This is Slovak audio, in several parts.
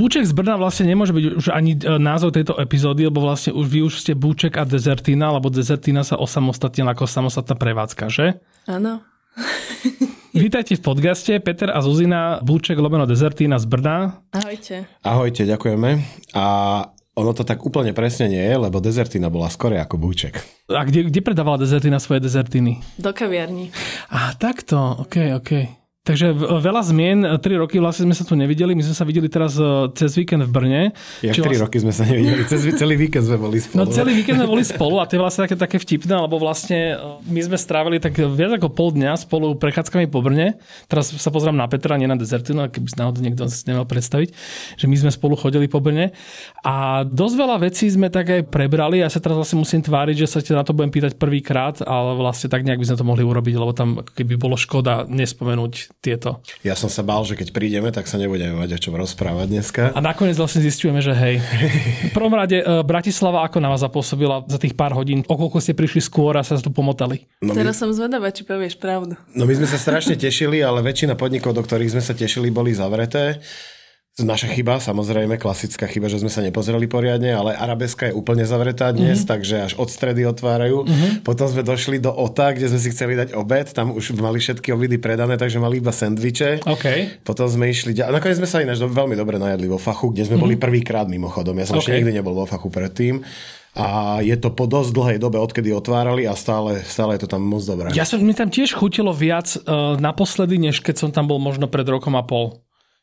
Búček z Brna vlastne nemôže byť už ani e, názov tejto epizódy, lebo vlastne už vy už ste Búček a Dezertina, lebo Dezertina sa osamostatnila ako samostatná prevádzka, že? Áno. Vítajte v podcaste Peter a Zuzina, Búček lomeno Dezertina z Brna. Ahojte. Ahojte, ďakujeme. A ono to tak úplne presne nie je, lebo dezertina bola skore ako búček. A kde, kde predávala dezertina svoje dezertiny? Do kaviarni. A takto, ok, ok. Takže veľa zmien, 3 roky vlastne sme sa tu nevideli, my sme sa videli teraz e, cez víkend v Brne. Jak 3 vlastne... roky sme sa nevideli, cez, celý víkend sme boli spolu. No celý víkend sme boli spolu a to je vlastne také, také vtipné, lebo vlastne e, my sme strávili tak viac ako pol dňa spolu prechádzkami po Brne. Teraz sa pozrám na Petra, nie na Dezertinu, keby si náhodou niekto si nemal predstaviť, že my sme spolu chodili po Brne. A dosť veľa vecí sme tak aj prebrali. Ja sa teraz vlastne musím tváriť, že sa na to budem pýtať prvýkrát, ale vlastne tak nejak by sme to mohli urobiť, lebo tam keby bolo škoda nespomenúť tieto. Ja som sa bál, že keď prídeme, tak sa nebudeme mať o čom rozprávať dneska. A nakoniec vlastne zistujeme, že hej. V prvom rade, e, Bratislava ako na vás zapôsobila za tých pár hodín? O koľko ste prišli skôr a sa tu pomotali? No Teraz my... som zvedavá, či povieš pravdu. No my sme sa strašne tešili, ale väčšina podnikov, do ktorých sme sa tešili, boli zavreté. Naša chyba, samozrejme, klasická chyba, že sme sa nepozreli poriadne, ale Arabeska je úplne zavretá dnes, mm-hmm. takže až od stredy otvárajú. Mm-hmm. Potom sme došli do OTA, kde sme si chceli dať obed, tam už mali všetky obedy predané, takže mali iba sendviče. Okay. Potom sme išli, a nakoniec sme sa ináč veľmi dobre najedli vo fachu, kde sme mm-hmm. boli prvýkrát mimochodom. Ja som okay. ešte nikdy nebol vo fachu predtým a je to po dosť dlhej dobe, odkedy otvárali a stále, stále je to tam moc dobré. Ja som, mi tam tiež chutilo viac uh, naposledy, než keď som tam bol možno pred rokom a pol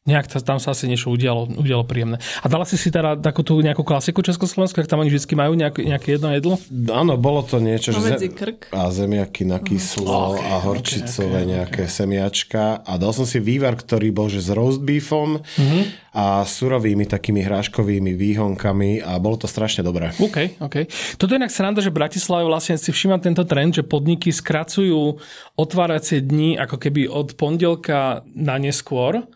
nejak tam sa asi niečo udialo, udialo príjemné. A dala si si teda takú tú nejakú klasiku Československu, ak tam oni vždy majú nejak, nejaké jedno jedlo? Áno, bolo to niečo, že zem... krk. a zemiaky na kyslo okay, a horčicové okay, okay, nejaké okay. semiačka a dal som si vývar, ktorý bol že s roast beefom mm-hmm. a surovými takými hráškovými výhonkami a bolo to strašne dobré. OK, OK. Toto je inak sranda, že v Bratislave vlastne si všímam tento trend, že podniky skracujú otváracie dni ako keby od pondelka na neskôr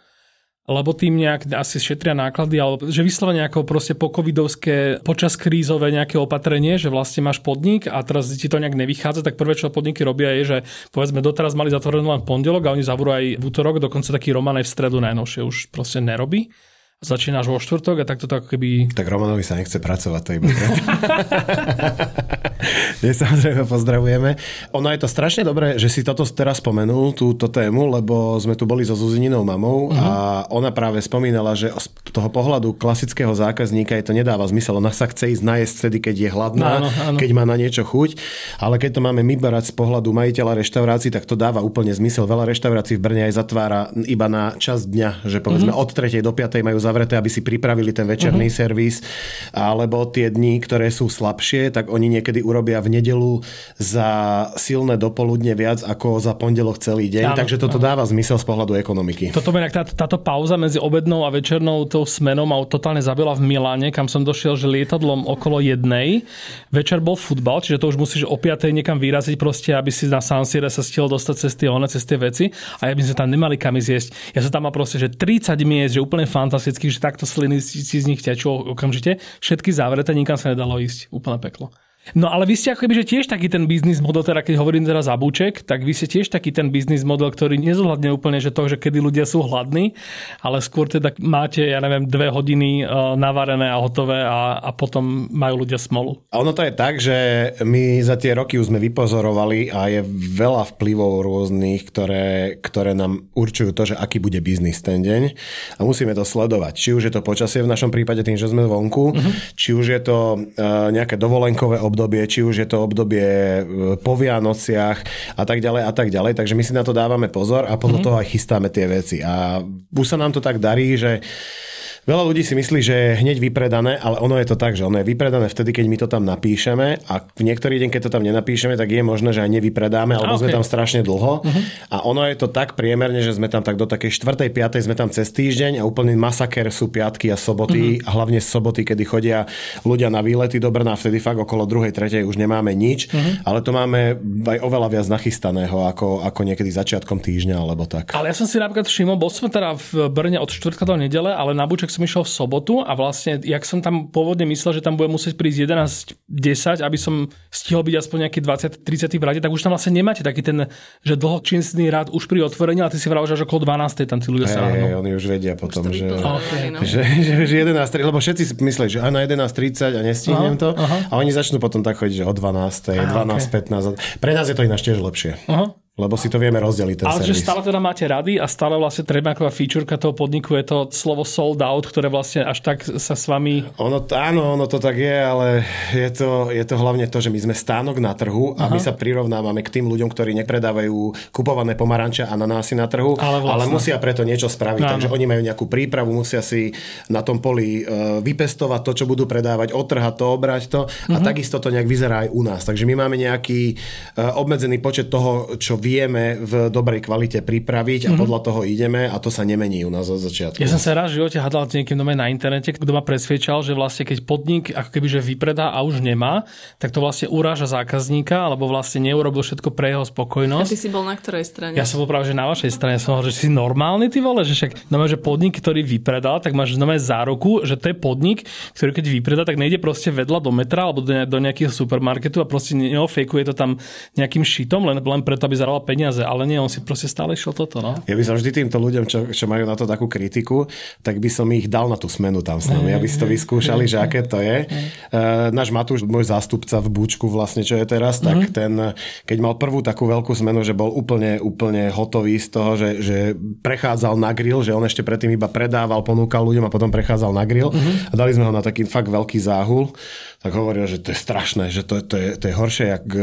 lebo tým nejak asi šetria náklady, alebo že vyslovene ako proste pokovidovské, počas krízové nejaké opatrenie, že vlastne máš podnik a teraz ti to nejak nevychádza, tak prvé, čo podniky robia je, že povedzme doteraz mali zatvorené len pondelok a oni zavrú aj v útorok, dokonca taký Roman aj v stredu najnovšie už proste nerobí. Začínaš vo štvrtok a takto to ako keby... Tak Romanovi sa nechce pracovať, to iba Nie, samozrejme pozdravujeme. Ono je to strašne dobré, že si toto teraz spomenul, túto tému, lebo sme tu boli so Zuzininou mamou uh-huh. a ona práve spomínala, že z toho pohľadu klasického zákazníka je to nedáva zmysel. Ona sa chce ísť najesť vtedy, keď je hladná, áno, áno. keď má na niečo chuť, ale keď to máme my brať z pohľadu majiteľa reštaurácií, tak to dáva úplne zmysel. Veľa reštaurácií v Brne aj zatvára iba na čas dňa, že povedzme uh-huh. od 3. do 5. majú zavreté, aby si pripravili ten večerný uh-huh. servis, alebo tie dni, ktoré sú slabšie, tak oni niekedy urobia v nedelu za silné dopoludne viac ako za pondelok celý deň, áno, takže toto áno. dáva zmysel z pohľadu ekonomiky. Toto by tá, táto pauza medzi obednou a večernou tou smenou ma totálne zabila v Miláne, kam som došiel, že lietadlom okolo jednej. Večer bol futbal, čiže to už musíš o 5. niekam vyraziť proste, aby si na San Sire sa stihol dostať cez tie one, cez tie veci a ja by sme tam nemali kam zjesť. Ja som tam mal proste, že 30 miest, že úplne fantasticky, že takto sliny si z nich tečú okamžite. Všetky zavreté, nikam sa nedalo ísť. Úplne peklo. No ale vy ste ako že tiež taký ten biznis model, teda keď hovorím teraz za búček, tak vy ste tiež taký ten biznis model, ktorý nezohľadne úplne, že to, že kedy ľudia sú hladní, ale skôr teda máte, ja neviem, dve hodiny uh, navarené a hotové a, a potom majú ľudia smolu. A ono to je tak, že my za tie roky už sme vypozorovali a je veľa vplyvov rôznych, ktoré, ktoré nám určujú to, že aký bude biznis ten deň a musíme to sledovať. Či už je to počasie v našom prípade tým, že sme vonku, uh-huh. či už je to uh, nejaké dovolenkové obdobie, či už je to obdobie e, po Vianociach a tak ďalej a tak ďalej. Takže my si na to dávame pozor a podľa mm-hmm. toho aj chystáme tie veci. A už sa nám to tak darí, že Veľa ľudí si myslí, že je hneď vypredané, ale ono je to tak, že ono je vypredané vtedy, keď my to tam napíšeme a v niektorý deň, keď to tam nenapíšeme, tak je možné, že aj nevypredáme, alebo A, sme tam strašne dlho. A ono je to tak priemerne, že sme tam tak do takej 4. 5. sme tam cez týždeň a úplný masaker sú piatky a soboty, a hlavne soboty, kedy chodia ľudia na výlety do Brna, vtedy fakt okolo 2. 3. už nemáme nič, ale to máme aj oveľa viac nachystaného ako, ako niekedy začiatkom týždňa alebo tak. Ale ja som si napríklad všimol, bol som teda v Brne od čtvrtka do nedele, ale na Buček som išiel v sobotu a vlastne, jak som tam pôvodne myslel, že tam bude musieť prísť 11.10, aby som stihol byť aspoň nejaký 20-30 v rade, tak už tam vlastne nemáte taký ten, že dlhočínsny rád už pri otvorení, ale ty si vravel, že až okolo 12. tam tí ľudia sa Hej, hej, ráno. oni už vedia potom, To že... vyplňovali, no. Že, že, že 11, lebo všetci si mysleli, že aj na 11.30 a nestihnem Aha, to. aha. A oni začnú potom tak chodiť, že o 12, 12, 15. Pre nás je to ináč tiež lepšie. Aha. Lebo si to vieme rozdeliť ten Ale že servis. stále teda máte rady a stále vlastne trademarková featureka toho podniku je to slovo sold out, ktoré vlastne až tak sa s vami... Ono, áno, ono to tak je, ale je to, je to hlavne to, že my sme stánok na trhu a my sa prirovnávame k tým ľuďom, ktorí nepredávajú kupované pomaranče a ananásy na trhu, Ale vlastne. ale musia preto niečo spraviť. Áno. Takže oni majú nejakú prípravu, musia si na tom poli e, vypestovať to, čo budú predávať, otrhať to, obrať to a Mhm. takisto to nejak vyzerá aj u nás. Takže my máme nejaký e, obmedzený počet toho, čo vieme v dobrej kvalite pripraviť a podľa toho ideme a to sa nemení u nás od začiatku. Mhm. Ja som sa raz v živote hádal s niekým na internete, kto ma presvedčal, že vlastne keď podnik ako keby že vypredá a už nemá, tak to vlastne uráža zákazníka, alebo vlastne neurobil všetko pre jeho A spokojnosť. ty si bol na ktorej strane? Ja som bol práve, že na vašej strane som hovoril, že si normálny ty vole, že však no, že podnik, ktorý vypredal, tak máš znamená záruku, že to je podnik, ktorý keď vypredá, tak nejde proste vedľa do metra alebo do, ne- do nejakého supermarketu a proste neofejkuje to tam nejakým šitom, len, len preto, aby zarábal peniaze. Ale nie, on si proste stále šiel toto, no. Ja by som vždy týmto ľuďom, čo, čo majú na to takú kritiku, tak by som ich dal na tú smenu tam s nami, aby si to vyskúšali, že aké to je. Uh, náš Matúš, môj zástupca v Búčku vlastne, čo je teraz, tak ten, keď mal prvú takú veľkú smenu, že bol úplne, úplne hotový z toho, že, že prechádzal na grill, že on ešte predtým iba predával, ponúkal ľuďom a potom prechádzal na grill a dali sme ho na taký fakt veľký záhul, tak hovoril, že to je strašné, že to, to, je, to je horšie, jak uh,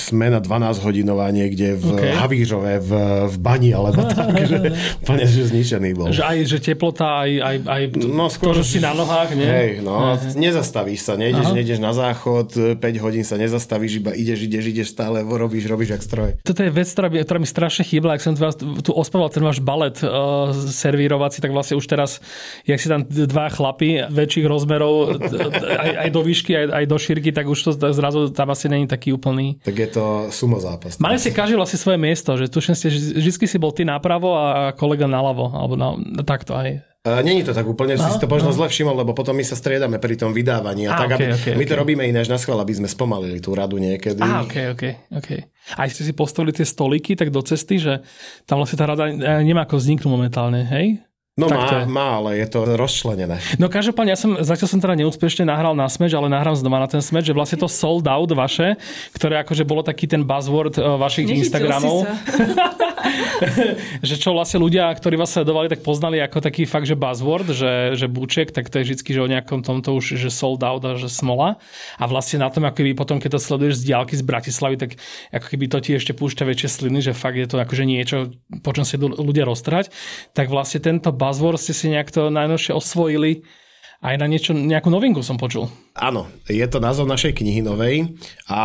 smena 12 hodinová niekde v OK. okay. Havířove, v, v bani, alebo tak, že úplne že zničený bol. Že aj že teplota, aj, aj, aj No, skôr, to, že si na nohách, nie? Hej, no, nezastavíš sa, nejdeš, nejdeš na záchod, 5 hodín sa nezastavíš, iba ideš, ideš, ideš stále, robíš, robíš jak stroj. Toto je vec, ktorá, ktorá mi strašne chýbala, ak som vás tu ospával ten váš balet uh, servírovací, tak vlastne už teraz, jak si tam dva chlapy väčších rozmerov, d- aj, aj do výšky, aj, aj do šírky, tak už to zrazu tam asi není taký úplný. Tak je to sumo zápas. Mali ste každý vlastne svoje miesto, že tuším ste, že vždy si bol ty napravo a kolega naľavo, alebo na, takto aj. Není to tak úplne, no, si to možno no. zle všimol, lebo potom my sa striedame pri tom vydávaní. A Á, tak, okej, aby, okej, my to okej. robíme ináč na schvál, aby sme spomalili tú radu niekedy. Á, ok, ok, ok. Aj ste si postavili tie stoliky tak do cesty, že tam vlastne tá rada eh, nemá ako vzniknúť momentálne, hej? No Tak to má, je. má, ale je to rozčlenené. No každopádne, ja som, zatiaľ som teda neúspešne nahral na Smash, ale nahrám znova na ten Smash, že vlastne to sold out vaše, ktoré akože bolo taký ten buzzword eh, vašich Nechytil Instagramov, že čo vlastne ľudia, ktorí vás sledovali, tak poznali ako taký fakt, že buzzword, že, že buček, tak to je vždy, že o nejakom tomto už, že sold out a že smola. A vlastne na tom, ako keby potom, keď to sleduješ z diálky z Bratislavy, tak ako keby to ti ešte púšťa väčšie sliny, že fakt je to akože niečo, po čom si ľudia roztrhať. Tak vlastne tento buzzword ste si nejak to najnovšie osvojili aj na niečo, nejakú novinku som počul. Áno, je to názov našej knihy novej a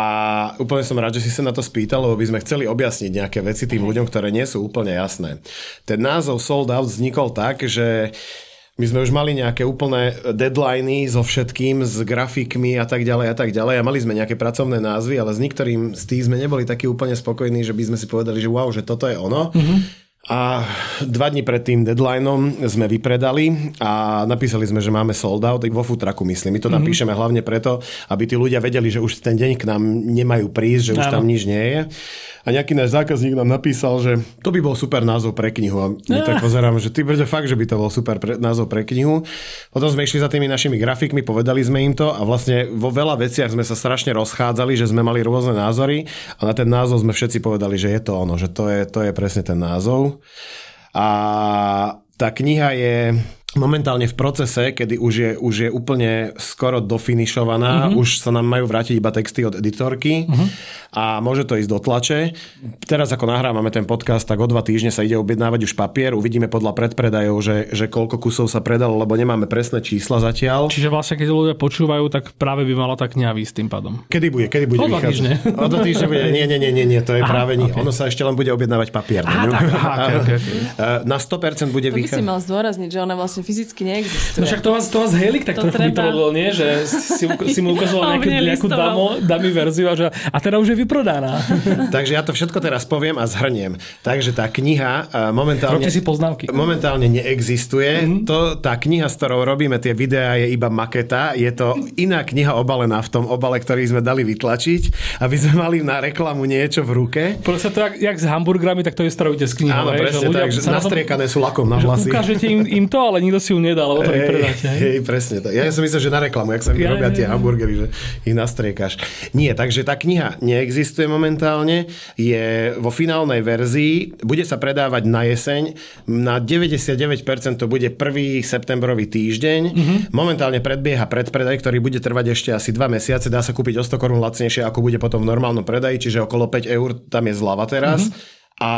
úplne som rád, že si sa na to spýtal, lebo by sme chceli objasniť nejaké veci tým ľuďom, ktoré nie sú úplne jasné. Ten názov Sold Out vznikol tak, že my sme už mali nejaké úplné deadliny so všetkým, s grafikmi a tak ďalej a tak ďalej a mali sme nejaké pracovné názvy, ale s niektorým z tých sme neboli takí úplne spokojní, že by sme si povedali, že wow, že toto je ono. Mm-hmm. A dva dní pred tým deadlineom sme vypredali a napísali sme, že máme sold out, vo futraku myslím. My to mm-hmm. napíšeme hlavne preto, aby tí ľudia vedeli, že už ten deň k nám nemajú prísť, že už Áno. tam nič nie je. A nejaký náš zákazník nám napísal, že to by bol super názov pre knihu. A my tak pozeráme, že ty brďo fakt, že by to bol super pre, názov pre knihu. Potom sme išli za tými našimi grafikmi, povedali sme im to a vlastne vo veľa veciach sme sa strašne rozchádzali, že sme mali rôzne názory a na ten názov sme všetci povedali, že je to ono, že to je, to je presne ten názov. A tá kniha je momentálne v procese, kedy už je, už je úplne skoro dofinišovaná, uh-huh. už sa nám majú vrátiť iba texty od editorky uh-huh. a môže to ísť do tlače. Teraz ako nahrávame ten podcast, tak o dva týždne sa ide objednávať už papier, uvidíme podľa predpredajov, že, že koľko kusov sa predalo, lebo nemáme presné čísla zatiaľ. Čiže vlastne, keď ľudia počúvajú, tak práve by mala tak kňa tým pádom. Kedy bude? Kedy bude O dva týždne. O dva týždne bude. Nie, nie, nie, nie, nie to je Aha, práve nie. okay. Ono sa ešte len bude objednávať papier. Á, tak, aha, okay, okay. Na 100% bude To by si vychádzať. mal zdôrazniť, že ona vlastne fyzicky neexistuje. No však to vás, to vás Helik tak To trochu treba. vytrolil, nie? Že si, si mu ukazoval nejakú, nejakú damo, dami verziu a, že, a teda už je vyprodaná. Takže ja to všetko teraz poviem a zhrniem. Takže tá kniha eh, momentálne... Robte si poznámky. Momentálne neexistuje. Mm-hmm. To, tá kniha, s ktorou robíme tie videá, je iba maketa. Je to iná kniha obalená v tom obale, ktorý sme dali vytlačiť, aby sme mali na reklamu niečo v ruke. Proste to, jak, jak s hamburgerami, tak to je starovite s knihou. Áno, presne že ľudia tak, že nastriekané sú lakom na vlasy. ukážete im, im to, ale nikto si ju nedá, lebo to vypredáte. hej? hej, presne to. Ja som myslel, že na reklamu, jak sa Ja, robia tie hamburgery, že ich nastriekaš. Nie, takže tá kniha neexistuje momentálne, je vo finálnej verzii, bude sa predávať na jeseň, na 99% to bude 1. septembrový týždeň, Mhm. momentálne predbieha predpredaj, ktorý bude trvať ešte asi 2 mesiace, dá sa kúpiť o 100 korún lacnejšie, ako bude potom v normálnom predaji, čiže okolo 5 eur tam je zľava teraz. Mhm. A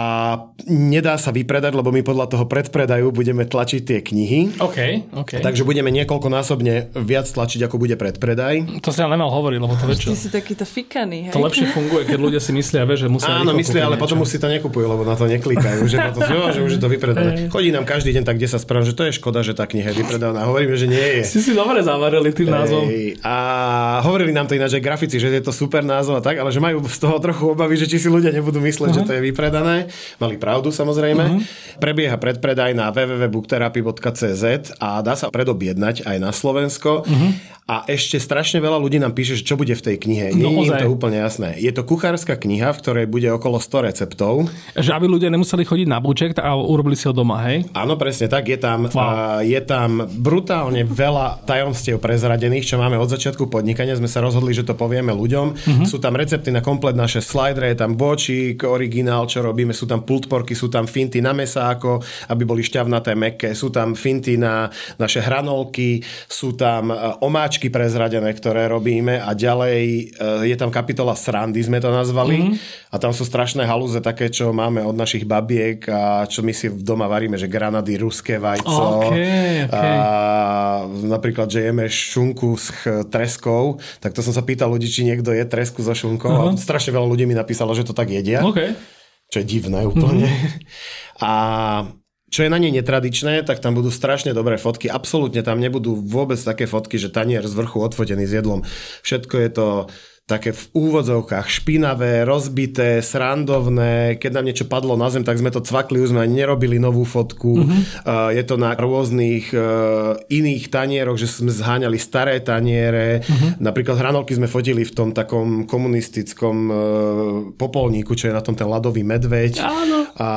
nedá sa vypredať, lebo my podľa toho predpredaju budeme tlačiť tie knihy. OK, OK. Takže budeme niekoľkonásobne viac tlačiť, ako bude predpredaj. To si ale nemal hovoriť, lebo to väčšie. Ty si takýto fikaný, hej? To lepšie funguje, keď ľudia si myslia, vie, že musia... Áno, myslia, ale niečo. potom už si to nekupujú, lebo na to neklikajú, že, potom, jo, že už je to vypredané. Chodí nám každý deň tak 10 správ, že to je škoda, že tá kniha je vypredaná. Hovoríme, že nie je. Si si dobre zavarili tým názvom. Hej, a hovorili nám to ináč aj grafici, že je to super názov a tak, ale že majú z toho trochu obavy, že či si ľudia nebudú mysleť, uh-huh. že to je vypredané. Mali pravdu samozrejme. Uh-huh. Prebieha predpredaj na www.booktherapy.cz a dá sa predobjednať aj na Slovensko. Uh-huh. A ešte strašne veľa ľudí nám píše, že čo bude v tej knihe. Nie No, je to úplne jasné. Je to kuchárska kniha, v ktorej bude okolo 100 receptov. Že aby ľudia nemuseli chodiť na búček a urobili si ho doma, hej? Áno, presne tak. Je tam, Wow. wow. je tam brutálne veľa tajomstiev prezradených, čo máme od začiatku podnikania. Sme sa rozhodli, že to povieme ľuďom. Uh-huh. Sú tam recepty na komplet naše slidere, je tam bočík, originál, čo robíme, sú tam pultporky, sú tam finty na mesáko, aby boli šťavnaté, meké, sú tam finty na naše hranolky, sú tam e, omáčky prezradené, ktoré robíme a ďalej e, je tam kapitola srandy, sme to nazvali. Mm-hmm. A tam sú strašné halúze také, čo máme od našich babiek a čo my si doma varíme, že granady, ruské vajco. Okej, okej. A napríklad, že jeme šunku s treskou, tak to som sa pýtal ľudí, či niekto je tresku so šunkou a strašne veľa ľudí mi napísalo, že to tak jedia OK. Čo je divné úplne. A čo je na nej netradičné, tak tam budú strašne dobré fotky. Absolútne tam nebudú vôbec také fotky, že tanier z vrchu odfotený s jedlom. Všetko je to také v úvodzovkách špinavé, rozbité, srandovné. Keď nám niečo padlo na zem, tak sme to cvakli, už sme ani nerobili novú fotku. Uh-huh. Uh, je to na rôznych uh, iných tanieroch, že sme zháňali staré taniere. Uh-huh. Napríklad hranolky sme fotili v tom takom komunistickom uh, popolníku, čo je na tom ten ľadový medveď. Áno. A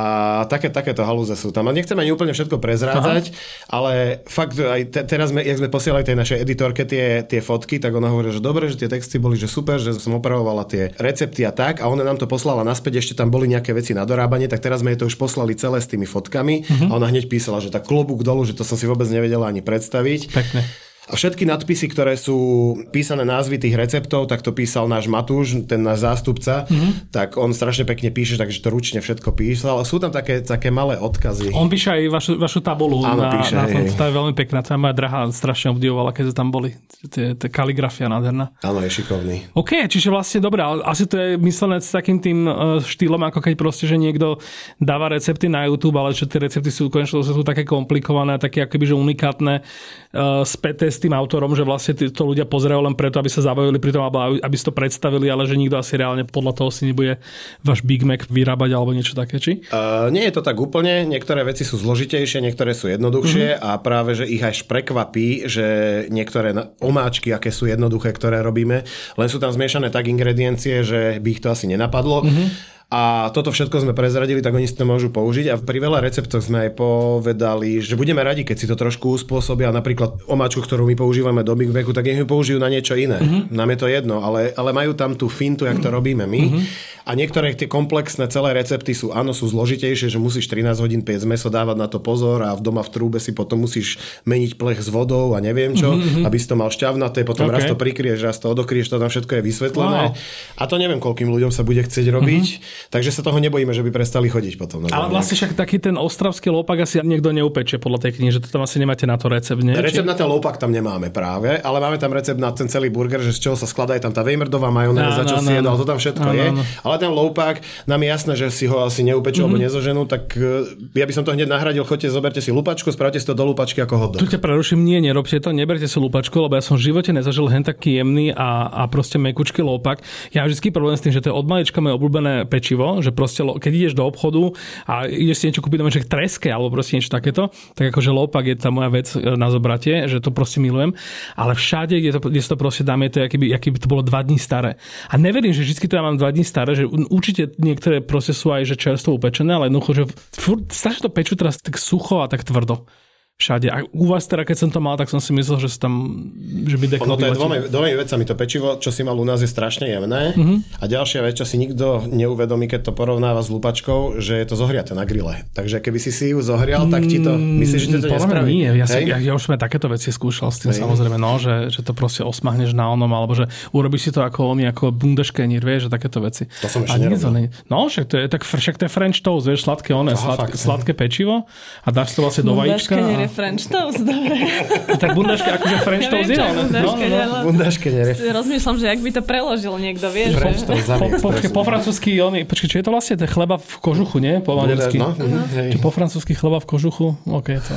také, takéto halúze sú tam. A nechcem ani úplne všetko prezrádzať, Aha. ale fakt aj te, teraz, sme, jak sme posielali tej našej editorke tie, tie fotky, tak ona hovorí, že dobre, že tie texty boli, že super, že som opravovala tie recepty a tak a ona nám to poslala naspäť, ešte tam boli nejaké veci na dorábanie, tak teraz sme jej to už poslali celé s tými fotkami uh-huh. a ona hneď písala, že tak klobúk dolu, že to som si vôbec nevedela ani predstaviť. Pekne. A všetky nadpisy, ktoré sú písané názvy tých receptov, tak to písal náš Matúš, ten náš zástupca, mm-hmm. tak on strašne pekne píše, takže to ručne všetko písal. Sú tam také, také malé odkazy. On píše aj vašu, vašu tabulu Áno, na, píše, na tom, to je veľmi pekná. Je moja drahá strašne obdivovala, keď tam boli. Tie kaligrafia nádherná. Áno, je šikovný. OK, čiže vlastne dobré, asi to je myslené s takým tým uh, štýlom, ako keď proste, že niekto dáva recepty na YouTube, ale čo tie recepty sú konečne sú také komplikované, také akoby, že unikátne, uh, späté s tým autorom, že vlastne to ľudia pozerajú len preto, aby sa zabavili pri tom, alebo aby- si to predstavili, ale že nikto asi reálne podľa toho si nebude váš Big Mac vyrábať alebo niečo také, či? Uh, nie je to tak úplne, niektoré veci sú zložitejšie, niektoré sú jednoduchšie mm-hmm. a práve, že ich až prekvapí, že niektoré omáčky, aké sú jednoduché, ktoré robíme, len sú tam zmiešané tak ingrediencie, že by ich to asi nenapadlo. Mm-hmm. A toto všetko sme prezradili, tak oni si to môžu použiť. A pri veľa receptoch sme aj povedali, že budeme radi, keď si to trošku uspôsobia. Napríklad omáčku, ktorú my používame do Big Macu, tak nech ju použijú na niečo iné. Mm-hmm. Nám je to jedno, ale, ale majú tam tú fintu, jak to robíme my. Mm-hmm. A niektoré tie komplexné celé recepty sú, áno, sú zložitejšie, že musíš 13 hodín piec meso, dávať na to pozor a v doma v trúbe si potom musíš meniť plech s vodou a neviem čo, mm-hmm. aby si to mal šťavnaté, potom okay. raz to prikrieš, raz to odokrieš, to tam všetko je vysvetlené. Wow. A to neviem, koľkým ľuďom sa bude chcieť robiť, mm-hmm. Takže sa toho nebojíme, že by prestali chodiť potom. Ale vlastne však taký ten ostravský lopak asi niekto neupečie podľa tej knihy, že to tam asi nemáte na to recept, nie? Recept na ten lopak tam nemáme práve, ale máme tam recept na ten celý burger, že z čoho sa skladá je tam tá Weimerdová majonéza, čo no, si no, jedal, to tam všetko no, je. No, no. Ale ten lopak, nám je jasné, že si ho asi neupečú mm-hmm. alebo nezoženú, tak e, ja by som to hneď nahradil, choďte, zoberte si lupačku, spravte si to do lupačky ako hodok. Tu ťa preruším, nie, nerobte to, neberte si lupačku, lebo ja som v živote nezažil hen taký jemný a, a proste mekučký lopak. Ja mám vždy problém s tým, že to je od malička moje obľúbené pečivo, že proste keď ideš do obchodu a ideš si niečo kúpiť, že treske alebo proste niečo takéto, tak akože lopak je tá moja vec e, na zobratie, že to proste milujem. Ale všade, kde, to, kde to proste dám, je to, aký by, aký by to bolo dva dní staré. A neverím, že vždy to ja mám dva dní staré, že určite niektoré proste sú aj že čerstvo upečené, ale jednoducho, že furt, strašne to pečú teraz tak sucho a tak tvrdo všade. A u vás teda, keď som to mal, tak som si myslel, že tam, že by Ono to je dvomi, dvomi vecami. To pečivo, čo si mal u nás, je strašne jemné. Mm-hmm. A ďalšia vec, čo si nikto neuvedomí, keď to porovnáva s lupačkou, že je to zohriate na grille. Takže keby si si ju zohrial, tak ti to... Mm, Myslíš, že to nespraví? Nie, ja, si, ja, ja, už som takéto veci skúšal s tým Hej. samozrejme, no, že, že to proste osmahneš na onom, alebo že urobíš si to ako oni, ako bundeškenir, vieš, že takéto veci. To som ešte nerobil. No, však to je, tak, však to je French toast, vieš, sladké, one, sladké, sladké pečivo a dáš to vlastne do vajíčka. A... French toast, dobre. tak bundaška akože French toast je, ale... No, no, no. Bundaške. Rozmýšľam, že ak by to preložil niekto, vieš. French toast, po, po, po, francúzsky, on, počkej, čo je to vlastne? To chleba v kožuchu, nie? Po maďarsky. No, uh-huh. po francúzsky chleba v kožuchu? OK, to...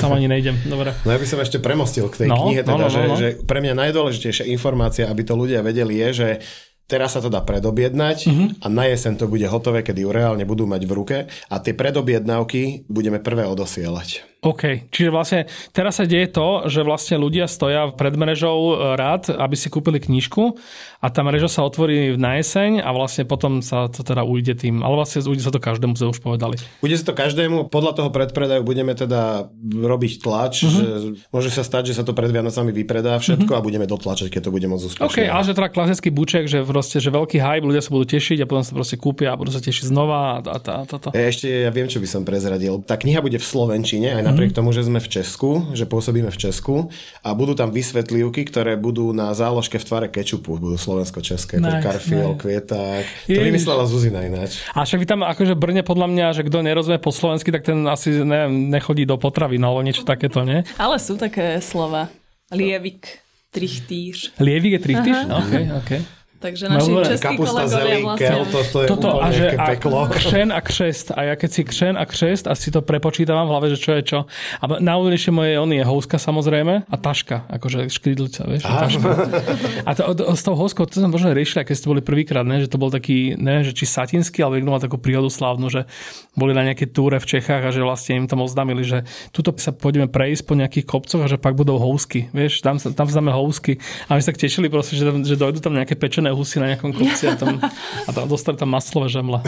Tam ani nejdem, dobre. No ja by som ešte premostil k tej no, knihe, teda, no, no, no, no. Že, že pre mňa najdôležitejšia informácia, aby to ľudia vedeli, je, že Teraz sa to dá predobjednať uh-huh. a na jeseň to bude hotové, kedy ju reálne budú mať v ruke a tie predobjednávky budeme prvé odosielať. OK, čiže vlastne teraz sa deje to, že vlastne ľudia stoja pred mrežou e, rád, aby si kúpili knižku a tá mreža sa otvorí na jeseň a vlastne potom sa to teda ujde tým, ale vlastne ujde sa to každému, sme už povedali. Ujde sa to každému, podľa toho predpredaju budeme teda robiť tlač, uh-huh. že môže sa stať, že sa to pred Vianocami vypredá všetko uh-huh. a budeme dotlačať, keď to bude môcť úspešne. OK, ale že teda klasický buček, že proste, že veľký hype, ľudia sa budú tešiť a potom sa proste kúpia a budú sa tešiť znova a, a, a. Ja ešte ja viem, čo by som prezradil. Tá kniha bude v Slovenčine aj na napriek tomu, že sme v Česku, že pôsobíme v Česku a budú tam vysvetlivky, ktoré budú na záložke v tvare kečupu, budú slovensko-české, nice, karfiol, nice. kvieták. To vymyslela Zuzina ináč. A však vy tam akože Brne podľa mňa, že kto nerozumie po slovensky, tak ten asi neviem, nechodí do potravy, no alebo niečo takéto, nie? Ale sú také slova. Lievik, trichtýř. Lievik je trichtýř? OK, OK. Takže naši no, českí kapusta, zelí, vlastne... kel, to, to je Toto a, že a peklo. křen a křest. A ja keď si křen a křest a si to prepočítavam v hlave, že čo je čo. A najúdejšie moje on je houska samozrejme a taška, akože škrydlica, vieš. A, taška. a to, s tou houskou, to sme možno riešili, keď ste boli prvýkrát, ne, že to bol taký, neviem, že či satinský, ale niekto mal takú príhodu slávnu, že boli na nejaké túre v Čechách a že vlastne im tam oznámili, že tuto sa pôjdeme prejsť po nejakých kopcoch a že pak budú housky, vieš, tam, tam známe housky. A my sa tešili proste, že, že dojdu tam nejaké pečené husy na nejakom kopci a tam, a tam dostali tam maslové žemle.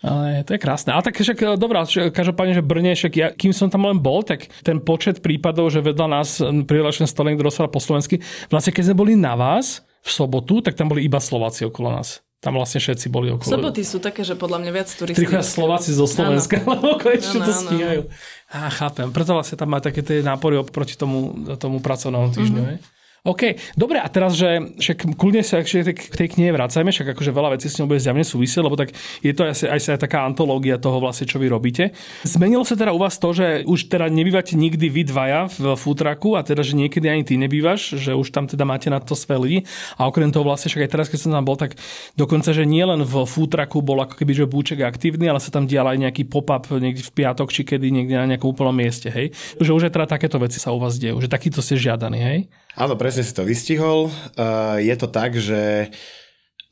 Ale to je krásne. A tak však dobrá, každopádne, že Brne, však ja, kým som tam len bol, tak ten počet prípadov, že vedľa nás prihlášen stolek, kto rozpráva po slovensky, vlastne keď sme boli na vás v sobotu, tak tam boli iba Slováci okolo nás. Tam vlastne všetci boli okolo. Soboty sú také, že podľa mňa viac turistov. Prichodia Slováci zo Slovenska, lebo konečne to stíhajú. Á, chápem. Preto vlastne tam má také tie nápory oproti tomu, tomu pracovnému týždňu. Mm-hmm. OK, dobre, a teraz, že však kľudne sa k tej knihe vracajme, však akože veľa vecí s ňou bude zjavne súvisieť, lebo tak je to asi aj, aj taká antológia toho vlastne, čo vy robíte. Zmenilo sa teda u vás to, že už teda nebývate nikdy vy dvaja v futraku a teda, že niekedy ani ty nebývaš, že už tam teda máte na to svoje ľudí a okrem toho vlastne však aj teraz, keď som tam bol, tak dokonca, že nie len v futraku bol ako keby, že búček aktívny, ale sa tam dial aj nejaký pop-up niekde v piatok, či kedy niekde na nejakom úplnom mieste, hej. Že už aj teda takéto veci sa u vás dejú, že takýto ste žiadaný, hej. Áno, presne si to vystihol. Je to tak, že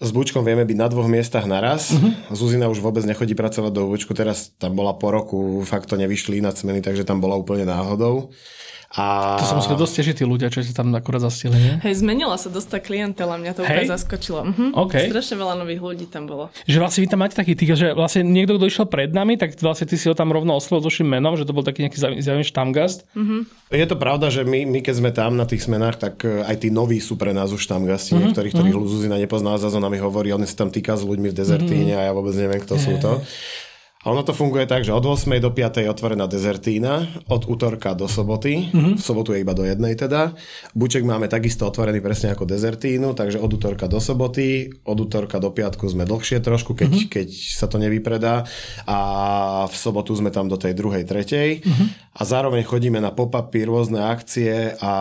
s Bučkom vieme byť na dvoch miestach naraz. Uh-huh. Zuzina už vôbec nechodí pracovať do Bučku, teraz tam bola po roku, fakt to nevyšli na cmeny, takže tam bola úplne náhodou. A... To sa museli dosť tešiť tí ľudia, čo si tam akurát zastihli, nie? Hej, zmenila sa dosť tá klientela, mňa to úplne zaskočilo. Mhm. OK. Strašne veľa nových ľudí tam bolo. Že vlastne vy tam máte taký tých, že vlastne niekto, kto išiel pred nami, tak vlastne ty si ho tam rovno oslovil s vašim menom, že to bol taký nejaký zaujímavý zaujímavý štamgast. Je to pravda, že my, my keď sme tam na tých smenách, tak e, aj tí noví sú pre nás už tam gasti, mm-hmm. niektorých, ktorých mm-hmm. Zuzina nepozná, zase ona mi hovorí, on si tam týka s ľuďmi v dezertíne mm-hmm. a ja vôbec neviem, kto sú to. A ono to funguje tak, že od 8. do 5. je otvorená dezertína, od útorka do soboty, mm-hmm. v sobotu je iba do jednej teda. Buček máme takisto otvorený presne ako dezertínu, takže od útorka do soboty, od útorka do piatku sme dlhšie trošku, keď, mm-hmm. keď sa to nevypredá a v sobotu sme tam do tej druhej, tretej. Mm-hmm. A zároveň chodíme na pop-upy, rôzne akcie a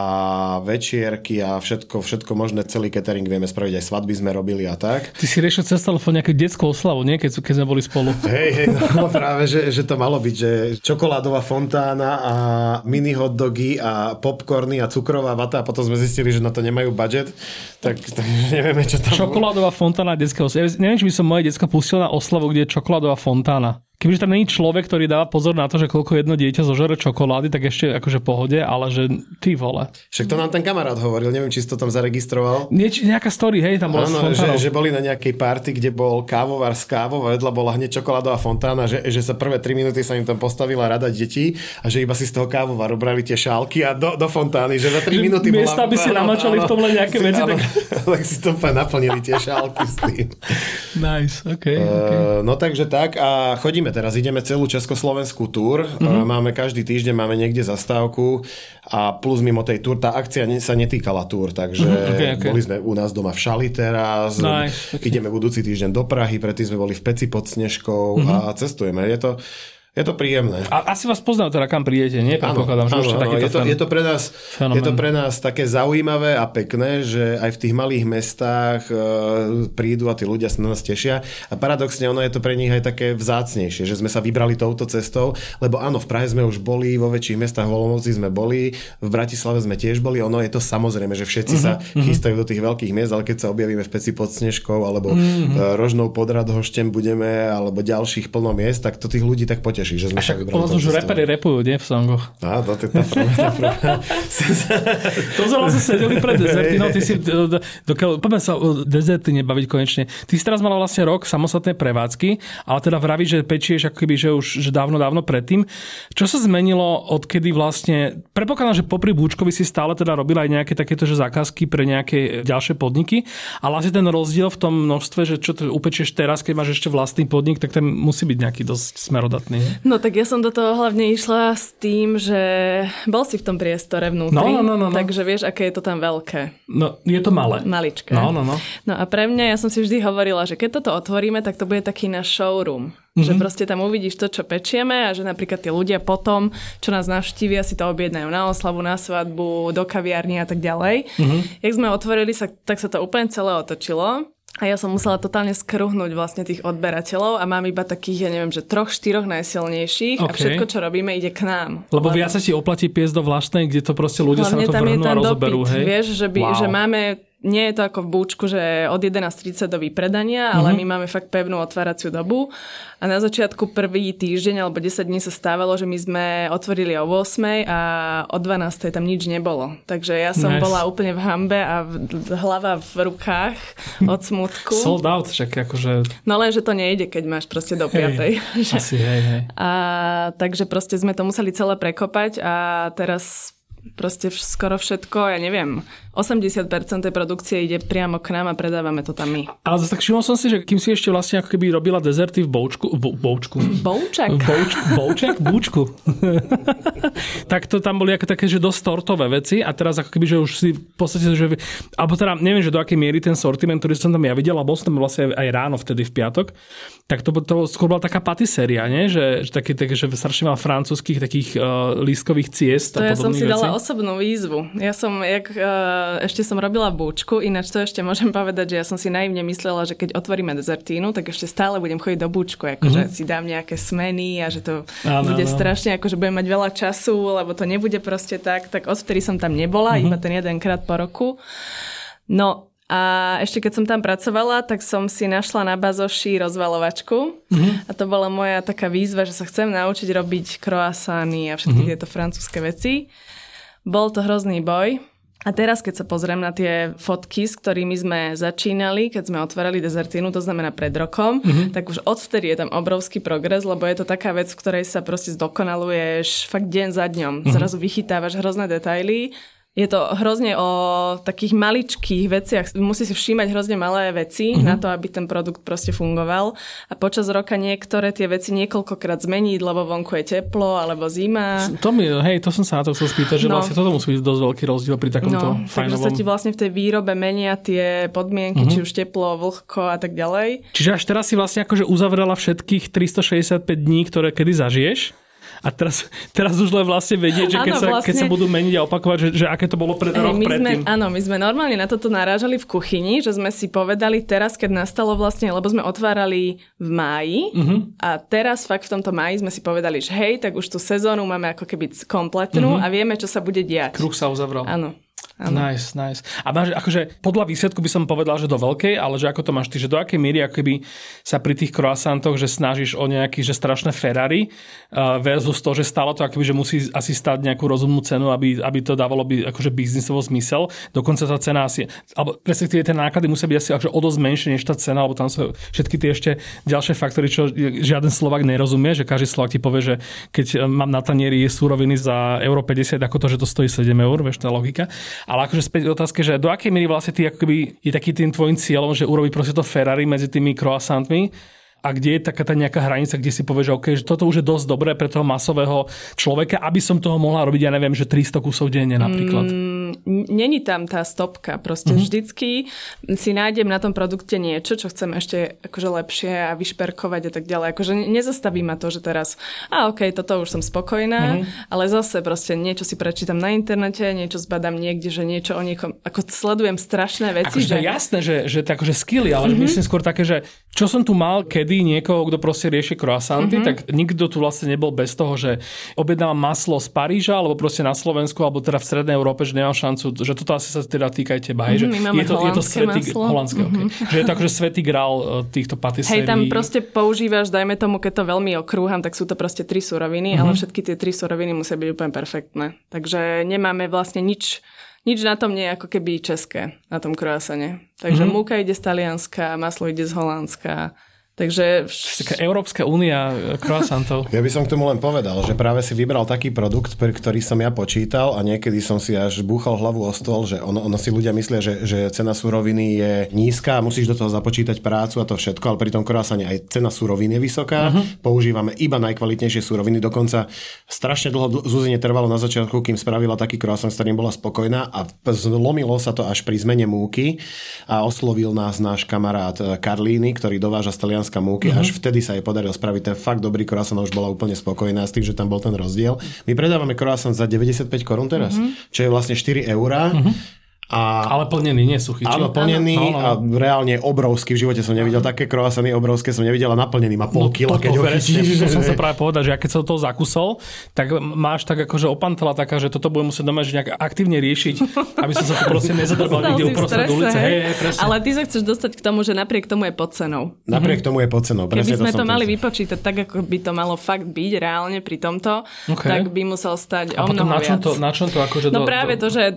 večierky a všetko, všetko možné, celý catering vieme spraviť, aj svadby sme robili a tak. Ty si riešil cez telefón nejakú detskú oslavu, nie? Keď, keď sme boli spolu. Hej, hej, no práve, že, že to malo byť, že čokoládová fontána a mini hotdogy a popcorny a cukrová vata a potom sme zistili, že na to nemajú budget, tak, tak nevieme, čo tam... Čokoládová fontána detského. Ja neviem, či by som moje detsko pustil na oslavu, kde je čokoládová fontána. Kebyže tam není človek, ktorý dáva pozor na to, že koľko jedno dieťa zožere čokolády, tak ešte akože pohode, ale že ty vole. Však to nám ten kamarát hovoril, neviem, či si to tam zaregistroval. Nieč, nejaká story, hej, tam bola Áno, že, že boli na nejakej party, kde bol kávovar s kávou a vedľa bola hneď čokoládová fontána, že, že sa prvé 3 minúty sa im tam postavila rada detí a že iba si z toho kávovaru brali tie šálky a do, do fontány, že za 3 minúty bola... Miesta, aby si namačali v tom len nejaké veci, Áno, tak- tak si to naplnili tie šálky s tým. Nice, OK. okay. Uh, no takže tak a chodíme teraz, ideme celú Československú túr, Mhm. uh-huh. máme každý týždeň, máme niekde zastávku a plus mimo tej túr, tá akcia sa netýkala túr, takže Mhm, okay, okay. boli sme u nás doma v Šali teraz, Nice, okay. ideme budúci týždeň do Prahy, predtým sme boli v Peci pod Snežkou Mhm. uh-huh. a cestujeme. Je to, je to príjemné. A asi vás poznajú teda, kam prídete, nie? Že ste takýto je, to, je, to pre nás, fenomén. je to pre nás také zaujímavé a pekné, že aj v tých malých mestách e, prídu a tí ľudia sa na nás tešia. A paradoxne ono je to pre nich aj také vzácnejšie, že sme sa vybrali touto cestou, lebo áno, v Prahe sme už boli, vo väčších mestách v Olomouci sme boli, v Bratislave sme tiež boli, ono je to samozrejme, že všetci Mhm, uh-huh, sa chystajú do tých veľkých miest, ale keď sa objavíme v Peci pod Snežkou alebo Mhm. uh-huh. Rožnou pod Radhoštem budeme, alebo ďalších plno miest, tak to tých ľudí tak poteší, že sme sa vybrali už reperi repujú, nie? V songoch. Á, to je tá prvá, tá prvá. To sedeli pred dezertinou, ty si do- do- dokiaľ, poďme sa o dezertine baviť konečne. Ty si teraz mala vlastne rok samostatnej prevádzky, ale teda vraví, že pečieš ako keby, že už že dávno, dávno predtým. Čo sa zmenilo, odkedy vlastne, predpokladám, že popri Búčkovi si stále teda robila aj nejaké takéto že zákazky pre nejaké ďalšie podniky, ale asi ten rozdiel v tom množstve, že čo upečieš teraz, keď máš ešte vlastný podnik, tak ten musí byť nejaký dosť smerodatný. No tak ja som do toho hlavne išla s tým, že bol si v tom priestore vnútri, No, no, no, no, no. takže vieš, aké je to tam veľké. No, je to malé. Maličké. No, no, no. No a pre mňa, ja som si vždy hovorila, že keď toto otvoríme, tak to bude taký náš showroom. Mm-hmm. Že proste tam uvidíš to, čo pečieme a že napríklad tí ľudia potom, čo nás navštívia, si to objednajú na oslavu, na svadbu, do kaviarny a tak ďalej. Mm-hmm. Jak sme otvorili, sa, tak sa to úplne celé otočilo. A ja som musela totálne skruhnúť vlastne tých odberateľov a mám iba takých, ja neviem, že troch, štyroch najsilnejších a OK. všetko, čo robíme, ide k nám. Lebo viac sa ti oplatí piesť do vlastnej, kde to proste ľudia sa na Hlavne to vrhnú a ten rozoberú, dopyt, hej? vieš, že, by, Wow. že máme, nie je to ako v búčku, že od 11.30 do vypredania, ale Mhm. my máme fakt pevnú otváraciu dobu a na začiatku prvý týždeň alebo 10 dní sa stávalo, že my sme otvorili o 8 a o 12 tam nič nebolo. Takže ja som Nice. bola úplne v hambe a v, hlava v rukách od smutku. Sold out, však akože... No len, že to nejde, keď máš proste do 5. Hej, asi, hej, hej. A takže proste sme to museli celé prekopať a teraz proste skoro všetko, ja neviem, 80% tej produkcie ide priamo k nám a predávame to tam my. Ale tak všimol som si, že kým si ešte vlastne ako keby robila dezerty v Boučku, v Bou- Boučku, Boučak. v Boučku, Bouček? Búčku. tak to tam boli ako také, že dosť tortové veci a teraz ako keby, že už si v podstate, že, alebo teda neviem, že do akej miery ten sortiment, ktorý som tam ja videl, a bol som tam vlastne aj ráno vtedy v piatok, tak to, to skôr bola taká patiséria, nie? Že, že také, také, že strašne veľa francúzských takých uh, lístkových ciest To a ja som si vecí. dala osobnú výzvu. Ja som, jak, uh, ešte som robila búčku, ináč to ešte môžem povedať, že ja som si naivne myslela, že keď otvoríme dezertínu, tak ešte stále budem chodiť do búčku, akože mm-hmm. si dám nejaké smeny a že to Áno, bude áno. strašne, akože budem mať veľa času, lebo to nebude proste tak, tak odvtedy som tam nebola, mm-hmm. iba ten jedenkrát po roku. No a ešte keď som tam pracovala, tak som si našla na bazoši rozvalovačku mm-hmm. a to bola moja taká výzva, že sa chcem naučiť robiť croissany a všetky mm-hmm. tieto francúzske veci. Bol to hrozný boj. A teraz, keď sa pozriem na tie fotky, s ktorými sme začínali, keď sme otvárali dezertínu, to znamená pred rokom, mm-hmm. tak už odvtedy je tam obrovský progres, lebo je to taká vec, v ktorej sa proste zdokonaluješ fakt deň za dňom. Mm-hmm. Zrazu vychytávaš hrozné detaily je to hrozne o takých maličkých veciach. Musí si všímať hrozne malé veci uh-huh. na to, aby ten produkt proste fungoval. A počas roka niektoré tie veci niekoľkokrát zmeniť, lebo vonku je teplo alebo zima. To mi, hej, to som sa na to chcel spýtať, že no. vlastne toto musí byť dosť veľký rozdiel pri takomto no, fajnovom... Takže sa ti vlastne v tej výrobe menia tie podmienky, uh-huh. či už teplo, vlhko a tak ďalej. Čiže až teraz si vlastne akože uzavrela všetkých 365 dní, ktoré kedy zažiješ? A teraz, teraz už len vlastne vedieť, že keď, ano, sa, vlastne, keď sa budú meniť a opakovať, že, že aké to bolo pred rok my predtým. Sme, áno, my sme normálne na toto narážali v kuchyni, že sme si povedali teraz, keď nastalo vlastne, lebo sme otvárali v máji uh-huh. a teraz fakt v tomto máji sme si povedali, že hej, tak už tú sezónu máme ako keby kompletnú uh-huh. a vieme, čo sa bude diať. Kruh sa uzavral. Áno. Ano. Nice, nice. A máš, akože podľa výsledku by som povedal, že do veľkej, ale že ako to máš ty, že do akej miery akoby sa pri tých croissantoch, že snažíš o nejaký, že strašné Ferrari uh, versus to, že stále to akoby, že musí asi stať nejakú rozumnú cenu, aby, aby to dávalo by akože biznisovo zmysel. Dokonca tá cena asi, alebo respektíve tie náklady musia byť asi akože o dosť menšie než tá cena, alebo tam sú všetky tie ešte ďalšie faktory, čo žiaden Slovak nerozumie, že každý Slovak ti povie, že keď mám na tanieri súroviny za euro 50, ako to, že to stojí 7 eur, vieš, tá logika. Ale akože späť otázke, že do akej miery vlastne ty akoby je taký tým tvojim cieľom, že urobiť proste to Ferrari medzi tými croissantmi a kde je taká tá nejaká hranica, kde si povieš, že, okay, že toto už je dosť dobré pre toho masového človeka, aby som toho mohla robiť, ja neviem, že 300 kusov denne napríklad. Mm není tam tá stopka. Proste mm-hmm. vždycky si nájdem na tom produkte niečo, čo chcem ešte akože lepšie a vyšperkovať a tak ďalej. Akože nezastaví ma to, že teraz, a ok, toto už som spokojná, mm-hmm. ale zase proste niečo si prečítam na internete, niečo zbadám niekde, že niečo o niekom, ako sledujem strašné veci. Akože že... jasné, že, že to akože skilly, ale mm-hmm. myslím skôr také, že čo som tu mal kedy niekoho, kto proste rieši croissanty, mm-hmm. tak nikto tu vlastne nebol bez toho, že objednal maslo z Paríža, alebo proste na Slovensku, alebo teda v Strednej Európe, že nemám šancu, že toto asi sa teda týka aj teba, hej, mm, je, to, je to svetý, holandské, mm-hmm. okay. že je to akože svetý grál e, týchto patisérií. Hej, tam proste používaš, dajme tomu, keď to veľmi okrúham, tak sú to proste tri suroviny, mm-hmm. ale všetky tie tri suroviny musia byť úplne perfektné. Takže nemáme vlastne nič, nič na tom nie je ako keby české, na tom croissane. Takže mm-hmm. múka ide z Talianska, maslo ide z Holandska, Takže... Taká Európska únia croissantov. Ja by som k tomu len povedal, že práve si vybral taký produkt, pre ktorý som ja počítal a niekedy som si až búchal hlavu o stôl, že ono, ono si ľudia myslia, že, že cena suroviny je nízka a musíš do toho započítať prácu a to všetko, ale pri tom croissane aj cena surovín je vysoká. Uh-huh. Používame iba najkvalitnejšie suroviny, dokonca strašne dlho Zuzine trvalo na začiatku, kým spravila taký croissant, s ktorým bola spokojná a zlomilo sa to až pri zmene múky a oslovil nás náš kamarát Karlíny, ktorý dováža z Slovenska múky. Uh-huh. Až vtedy sa jej podarilo spraviť ten fakt dobrý croissant a už bola úplne spokojná s tým, že tam bol ten rozdiel. My predávame croissant za 95 korún teraz, uh-huh. čo je vlastne 4 eurá. Uh-huh a, ale plnený, nie suchý. Áno, plnený no, no, no. a reálne obrovský. V živote som nevidel také kroasany obrovské, som nevidel a naplnený má pol no, kila, keď ho To som sa práve povedať, že ja keď som to zakusol, tak máš tak akože opantela taká, že toto budem musieť doma že nejak aktívne riešiť, aby som sa to proste nezadrbal niekde uprostred ulice. Hej, hej, ale ty sa chceš dostať k tomu, že napriek tomu je pod cenou. Napriek tomu je pod cenou. Keby sme to, to mali vypočítať tak, ako by to malo fakt byť reálne pri tomto, okay. tak by musel stať a o mnoho na čom viac. To, na čom to akože no práve to, že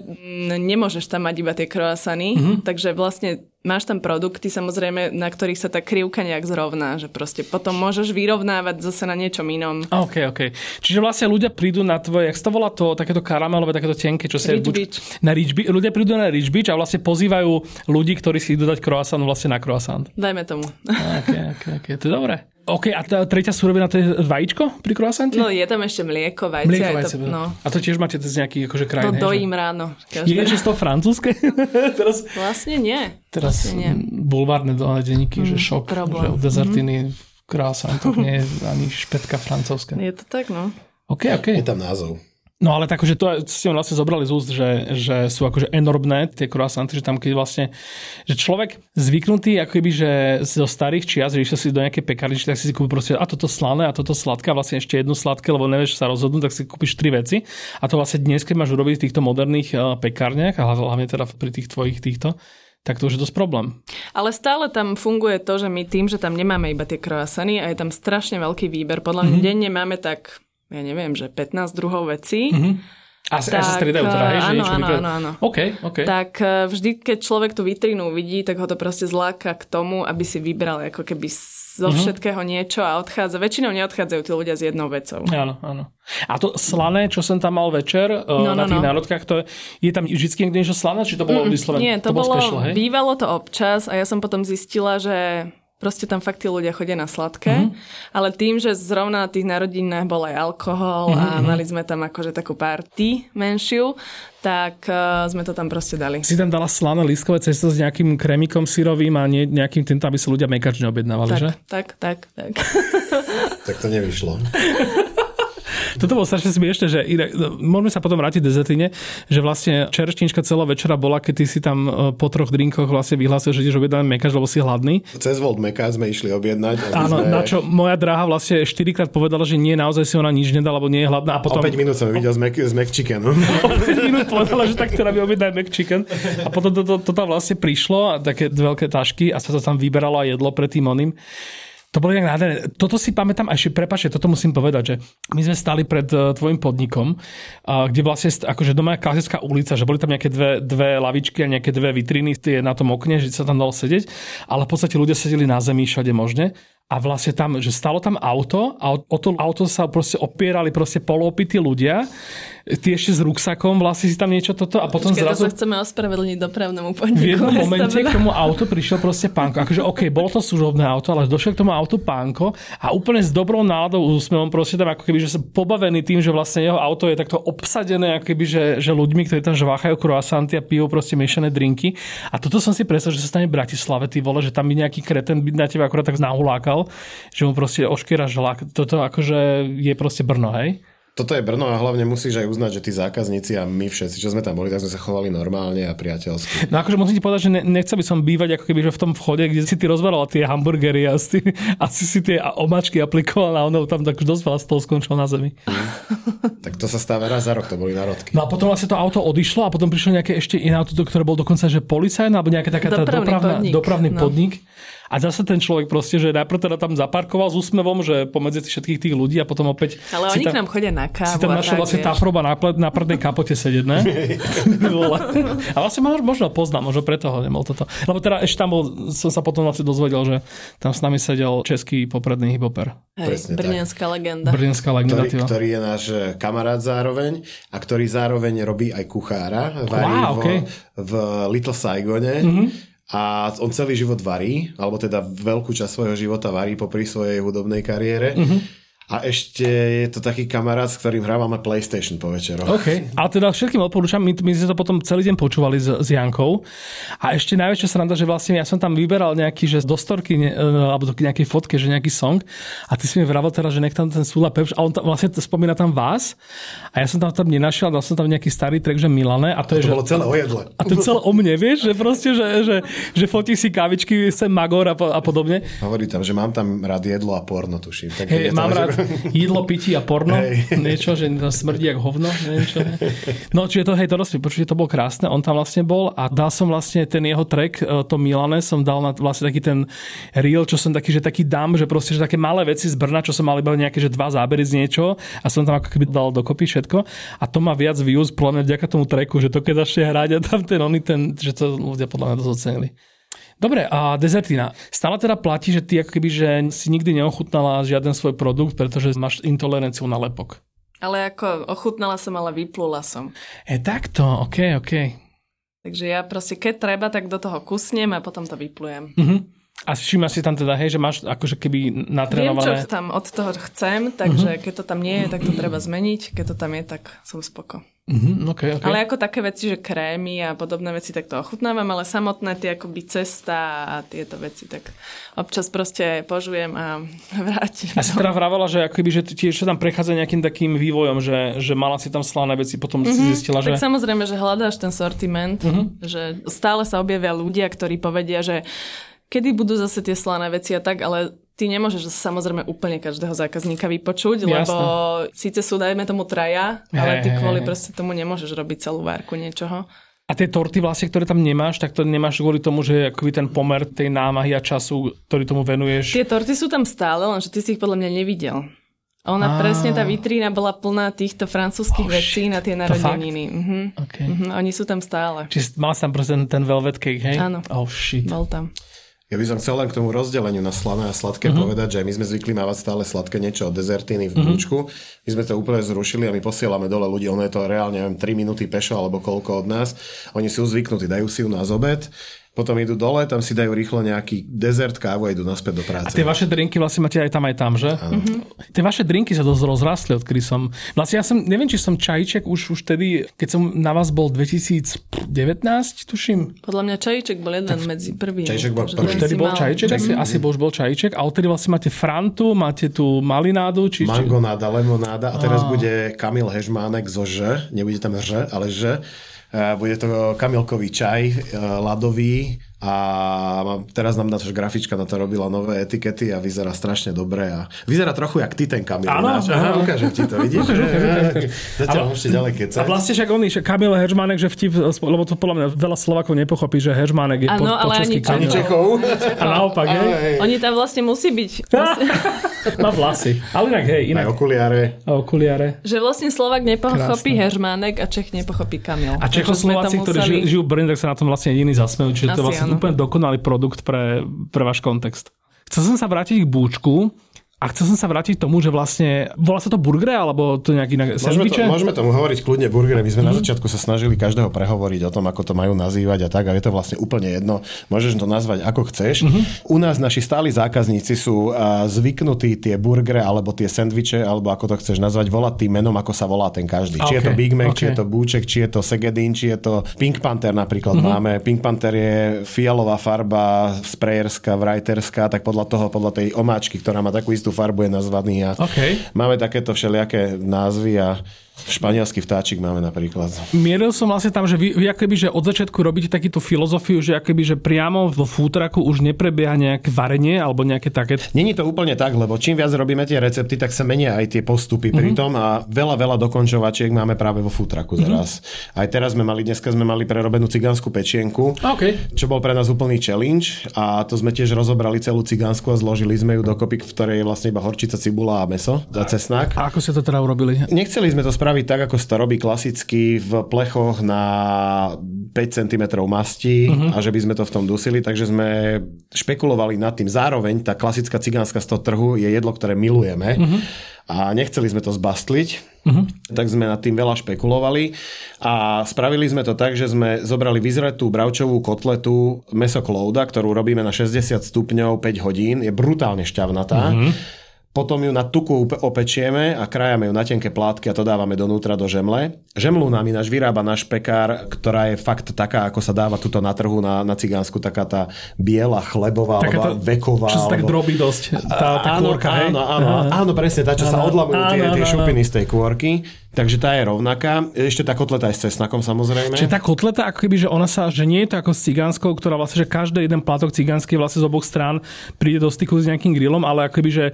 nemôžeš tam mať iba tie kroasany mm-hmm. takže vlastne máš tam produkty samozrejme, na ktorých sa tá krivka nejak zrovná, že proste potom môžeš vyrovnávať zase na niečom inom. OK, OK. Čiže vlastne ľudia prídu na tvoje, jak to volá to, takéto karamelové, takéto tenké, čo sa Rich buď. Na Rich Beach. Ľudia prídu na Rich Beach a vlastne pozývajú ľudí, ktorí si idú dať croissant vlastne na croissant. Dajme tomu. OK, OK, OK. To je dobré. OK, a tá tretia surovina to je vajíčko pri croissante? No je tam ešte mlieko, vajce. Mlieko, vajce, to, no. A to tiež máte z nejakých akože krajín? To dojím že? ráno. Každé. Je ešte z toho francúzske? Teraz, vlastne nie. Teraz vlastne nie. bulvárne denníky, mm, že šok, problém. že u dezertiny mm. croissantoch nie je ani špetka francúzska. Je to tak, no. OK, OK. Je tam názov. No ale tak, že to ste vlastne zobrali z úst, že, že sú akože enormné tie croissanty, že tam keď vlastne, že človek zvyknutý ako keby, že zo starých čias, že išiel si do nejakej pekárny, tak si si kúpi proste a toto slané a toto sladké a vlastne ešte jednu sladké, lebo nevieš sa rozhodnúť, tak si kúpiš tri veci. A to vlastne dnes, keď máš urobiť v týchto moderných eh, pekárniach a hlavne teda pri tých tvojich týchto, tak to už je dosť problém. Ale stále tam funguje to, že my tým, že tam nemáme iba tie croissany a je tam strašne veľký výber. Podľa mňa mm-hmm. denne máme tak ja neviem, že 15 druhov vecí. Mm-hmm. A sa, sa striedajú teda, hej? Že áno, niečo áno, áno, áno. OK, OK. Tak eh, vždy, keď človek tú vitrínu vidí, tak ho to proste zláka k tomu, aby si vybral ako keby zo Mhm. všetkého niečo a odchádza. Väčšinou neodchádzajú tí ľudia s jednou vecou. Áno, áno. A to slané, čo som tam mal večer no, No, na tých no. národkách, to je, je tam vždy niekde niečo slané, či to bolo vyslovené? Nie, to, bol bolo, special, hej? bývalo to občas a ja som potom zistila, že proste tam fakt tí ľudia chodia na sladké, Mhm. mm-hmm. ale tým, že zrovna na tých narodinách bol aj alkohol Mhm, mm-hmm. a mali sme tam akože takú party menšiu, tak uh, sme to tam proste dali. Si tam dala slané lístkové cesto s nejakým kremikom syrovým a nie, nejakým týmto, aby sa ľudia mekač neobjednávali, že? Tak, tak, tak, tak. Tak to nevyšlo. Toto bolo strašne smiešne, že inak, no, môžeme sa potom vrátiť do Zetine, že vlastne čerešnička celá večera bola, keď ty si tam e, po troch drinkoch vlastne vyhlásil, že ideš objednať mekač, lebo si hladný. Cez Volt Meka sme išli objednať. Áno, sme... na čo moja dráha vlastne štyrikrát povedala, že nie, naozaj si ona nič nedala, lebo nie je hladná. A O potom 5 minút som videl z, Mac, z McChickenu. o 5 minút povedala, že tak teda mi objednaj McChicken. A potom to, to, to tam vlastne prišlo, a také veľké tašky a sa to tam vyberalo a jedlo pred tým oným. To bolo nejak nádherné. Toto si pamätám, a ešte prepáčte, toto musím povedať, že my sme stali pred uh, tvojim podnikom, uh, kde vlastne, st- akože doma je klasická ulica, že boli tam nejaké dve, dve lavičky a nejaké dve vitriny tie na tom okne, že sa tam dalo sedieť, ale v podstate ľudia sedeli na zemi všade možne. A vlastne tam, že stalo tam auto a o, o to auto sa proste opierali proste polopití ľudia, ty ešte s ruksakom, vlastne si tam niečo toto a potom Počkej, zrazu to sa chceme ospravedlniť dopravnému v podniku. jednom Mesta momente k tomu autu prišiel proste pánko. Akože OK, bolo to služobné auto, ale došiel k tomu autu pánko a úplne s dobrou náladou úsmevom proste tam ako keby, že sa pobavený tým, že vlastne jeho auto je takto obsadené ako keby, že, že ľuďmi, ktorí tam žváchajú croissanty a pijú proste miešané drinky. A toto som si predstavil, že sa stane v Bratislave, ty vole, že tam by nejaký kreten by na teba akorát tak nahulákal, že mu proste oškiera žlak. Toto akože je proste Brno, hej? Toto je Brno a hlavne musíš aj uznať, že tí zákazníci a my všetci, čo sme tam boli, tak sme sa chovali normálne a priateľsky. No akože musím ti povedať, že ne, nechcel by som bývať ako keby že v tom vchode, kde si ty rozberal tie hamburgery a si, asi si tie omačky aplikoval a ono tam tak už dosť veľa z toho skončil na zemi. Tak to sa stáva raz za rok, to boli narodky. No a potom vlastne to auto odišlo a potom prišlo nejaké ešte iné auto, ktoré bol dokonca, že policajné alebo nejaká taká tá Dopravný dopravná, podnik, dopravný no. podnik. A zase ten človek proste, že najprv teda tam zaparkoval s úsmevom, že pomedzi všetkých tých ľudí a potom opäť Ale oni tam, k nám chodia na kávu si tam našiel vlastne vieš. Tafroba na, na prednej kapote sedieť, ne? A vlastne možno, možno poznám, možno preto ho nemal toto. Lebo teda ešte tam bol, som sa potom vlastne dozvedel, že tam s nami sedel český popredný. Hej, tak. brňanská legenda. Brnenská legenda. Ktorý, ktorý je náš eh, kamarát zároveň a ktorý zároveň robí aj kuchára. Varí Wow, okay. v Little Saigone. Mm-hmm. A on celý život varí, alebo teda veľkú časť svojho života varí popri svojej hudobnej kariére. Mm-hmm. A ešte je to taký kamarát, s ktorým hrávame PlayStation po večeroch. OK. Ale teda všetkým odporúčam, my, my sme to potom celý deň počúvali s, s Jankou. A ešte najväčšia sranda, že vlastne ja som tam vyberal nejaký, že z dostorky, ne, e, alebo do nejakej fotke, že nejaký song. A ty si mi vravel teraz, že nech tam ten Sula Pepš, a on tam, vlastne spomína tam vás. A ja som tam tam nenašiel, dal som tam nejaký starý track, že Milane. A to, je, To že, bolo celé o jedle. a to je celé o mne, vieš, že proste, že, že, že fotí si kávičky, sem Magor a, po, a podobne. Hovorí tam, že mám tam rád jedlo a porno, tuším. Tak Hej, je to, mám že- rád jedlo, pití a porno. Hej. Niečo, že smrdí jak hovno. Neviem čo. No, čiže to, hej, to rozpí, počujte, to bolo krásne. On tam vlastne bol a dal som vlastne ten jeho track, e, to Milane, som dal na vlastne taký ten reel, čo som taký, že taký dám, že proste, že také malé veci z Brna, čo som mal iba nejaké, že dva zábery z niečo a som tam ako keby dal dokopy všetko. A to má viac views, podľa mňa vďaka tomu tracku, že to keď začne hrať a tam ten oný, ten, že to ľudia podľa mňa dosť ocenili. Dobre, a dezertina. Stále teda platí, že ty ako keby, že si nikdy neochutnala žiaden svoj produkt, pretože máš intoleranciu na lepok. Ale ako ochutnala som, ale vyplula som. E takto, ok, ok. Takže ja proste, keď treba, tak do toho kusnem a potom to vyplujem. Uh-huh. A všíma si tam teda, hej, že máš akože keby Viem, čo natrenované... tam od toho chcem, takže keď to tam nie je, tak to treba zmeniť. Keď to tam je, tak som spoko. Uh-huh, okay, okay. Ale ako také veci, že krémy a podobné veci, tak to ochutnávam, ale samotné tie akoby cesta a tieto veci, tak občas proste požujem a vrátim. A si teda vravala, že akoby, že tiež tam prechádza nejakým takým vývojom, že, že mala si tam slané veci, potom mm-hmm. si zistila, že... Tak samozrejme, že hľadáš ten sortiment, že stále sa objavia ľudia, ktorí povedia, že kedy budú zase tie slané veci a tak, ale ty nemôžeš samozrejme úplne každého zákazníka vypočuť, Jasné. lebo síce sú, dajme tomu traja, ale ty kvôli proste tomu nemôžeš robiť celú várku niečoho. A tie torty vlastne, ktoré tam nemáš, tak to nemáš kvôli tomu, že akoby ten pomer tej námahy a času, ktorý tomu venuješ. Tie torty sú tam stále, lenže ty si ich podľa mňa nevidel. Ona Á. presne, tá vitrína bola plná týchto francúzskych Oh, vecí shit. na tie narodeniny. Mhm. Okay. Mhm, oni sú tam stále. Čiže mal tam proste ten, ten velvet cake, hej? Áno. Oh shit. Bol tam. Ja by som chcel len k tomu rozdeleniu na slané a sladké Mhm. uh-huh. povedať, že my sme zvykli mávať stále sladké niečo od dezertiny v brúčku. My sme to úplne zrušili a my posielame dole ľudí. Ono je to reálne, neviem, 3 minúty pešo alebo koľko od nás. Oni sú zvyknutí, dajú si ju na zobed, potom idú dole, tam si dajú rýchlo nejaký dezert, kávu a idú naspäť do práce. A tie vaše drinky vlastne máte aj tam, aj tam, že? Mm-hmm. Tie vaše drinky sa dosť rozrastli, odkedy som... Vlastne ja som, neviem, či som čajček už, už tedy, keď som na vás bol 2019, tuším. Podľa mňa čajíček bol jeden medzi prvými. Čajíček bol prvý. ten Vtedy bol mal- čajček, asi, asi už bol čajček. A odtedy vlastne máte frantu, máte tu malinádu, či... či... Mangonáda, lemonáda a teraz bude Kamil Hežmánek zo Ž, nebude tam Ž, ale Ž. Bude to kamilkový čaj, e, ľadový a mám- teraz nám naša grafička na to robila nové etikety a vyzerá strašne dobre a vyzerá trochu jak ty ten Kamil. Áno, ukážem ti to, vidíš? Zatiaľ môžete ďalej A kecať. vlastne však oný, že Kamil Heržmánek, že vtip, lebo to podľa mňa veľa Slovakov nepochopí, že Heržmánek je po, Áno, po ale česky Ani Kamil. Čechov. A naopak, hej? Hej. Oni tam vlastne musí byť. Vlastne, Má vlasy. Ale inak, hej, Aj inak. okuliare. A okuliare. že vlastne Slovak nepochopí Krásne. Hežmánek a Čech nepochopí Kamil. A Čechoslováci, ktorí museli- žijú, žijú v Brne, tak sa na tom vlastne jediní zasmejú, čiže to vlastne. Úplne dokonalý produkt pre, pre váš kontext. Chcel som sa vrátiť k búčku a chcel som sa vrátiť k tomu, že vlastne, volá sa to burgere, alebo to nejak inak, Môžeme, to, sandviče? môžeme tomu hovoriť kľudne burgery. My sme Mhm. na začiatku sa snažili každého prehovoriť o tom, ako to majú nazývať a tak, a je to vlastne úplne jedno. Môžeš to nazvať ako chceš. Mhm. U nás naši stáli zákazníci sú zvyknutí tie burgery alebo tie sendviče, alebo ako to chceš nazvať, volať tým menom, ako sa volá ten každý. Či je to Big Mac, či ok. je to Búček, či je to Segedin, či je to Pink Panther napríklad Mhm. máme. Pink Panther je fialová farba, sprejerská, vrajterská, tak podľa toho, podľa tej omáčky, ktorá má takú istú farbu, je nazvaný a OK. Máme takéto všelijaké názvy a španielský vtáčik máme napríklad. Mieril som vlastne tam, že vy, vy akoby, že od začiatku robíte takúto filozofiu, že akoby, že priamo vo fútraku už neprebieha nejaké varenie alebo nejaké také... Není to úplne tak, lebo čím viac robíme tie recepty, tak sa menia aj tie postupy mm-hmm. pri tom a veľa, veľa dokončovačiek máme práve vo futraku zaraz. Mm-hmm. Aj teraz sme mali, dneska sme mali prerobenú cigánsku pečienku, OK. čo bol pre nás úplný challenge a to sme tiež rozobrali celú cigánsku a zložili sme ju dokopy, v ktorej je vlastne iba horčica, cibula a meso a cesnak. A ako ste to teda urobili? Nechceli sme to spraviť tak, ako sa robí klasicky v plechoch na 5 cm masti uh-huh. a že by sme to v tom dusili, takže sme špekulovali nad tým. Zároveň tá klasická cigánska z toho trhu je jedlo, ktoré milujeme uh-huh. a nechceli sme to zbastliť, uh-huh. tak sme nad tým veľa špekulovali a spravili sme to tak, že sme zobrali vyzretú bravčovú kotletu meso klouda, ktorú robíme na 60 stupňov 5 hodín, je brutálne šťavnatá. Uh-huh. Potom ju na tuku opečieme a krajame ju na tenké plátky a to dávame donútra do žemle. Žemlu nám ináč vyrába náš pekár, ktorá je fakt taká, ako sa dáva tuto na trhu na, na Cigánsku, taká tá biela, chlebová, Taká alebo tá- veková. Čo sa tak alebo... drobí dosť. Tá, tá áno, kôrka, hej? áno, áno, áno, presne, tá, čo sa Áno, odlamujú tie, áno, tie áno, šupiny z tej kôrky. Takže tá je rovnaká. Ešte tá kotleta je s cesnakom samozrejme. Čiže tá kotleta, ako keby, že ona sa, že nie je to ako s cigánskou, ktorá vlastne, že každý jeden plátok cigánsky vlastne z oboch strán príde do styku s nejakým grillom, ale ako keby, že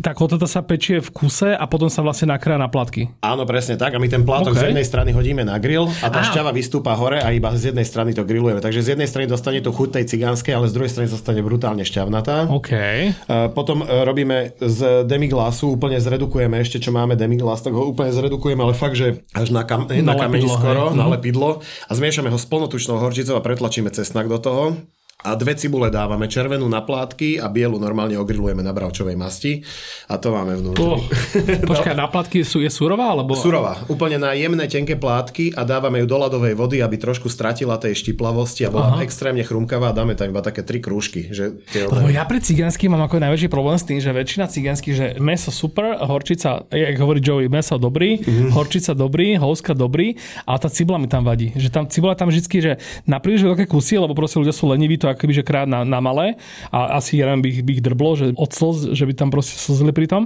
tá kotleta sa pečie v kuse a potom sa vlastne nakrája na platky. Áno, presne tak. A my ten plátok OK. z jednej strany hodíme na grill a tá Á. šťava vystúpa hore a iba z jednej strany to grillujeme. Takže z jednej strany dostane tú chuť tej cigánskej, ale z druhej strany zostane brutálne šťavnatá. OK. Uh, Potom uh, robíme z demiglasu, úplne zredukujeme ešte, čo máme demiglas, tak ho úplne zredukujeme, ale fakt, že až na, kam, na, Na kameni lepidlo, skoro, hej. na Mhm. lepidlo a zmiešame ho s plnotučnou horčicou a pretlačíme cesnak do toho. A dve cibule dávame, červenú na plátky a bielu normálne ogrilujeme na bravčovej masti a to máme vnútri. Oh. Počkaj, na platky sú, je surová? Alebo... Surová, úplne na jemné, tenké plátky a dávame ju do ľadovej vody, aby trošku stratila tej štiplavosti a bola Aha. extrémne chrumkavá a dáme tam iba také tri krúžky. Že tie Lebo ja pri cigánsky mám ako najväčší problém s tým, že väčšina cigánskych, že meso super, horčica, jak hovorí Joey, meso dobrý, mm-hmm. horčica dobrý, houska dobrý, ale tá cibula mi tam vadí. Že tam cibula tam vždycky, že na príliš veľké kusy, lebo proste ľudia sú leniví to akoby, že krát na, na malé a asi ja by, ich- by ich drblo, že od slz, že by tam proste slzili pri tom.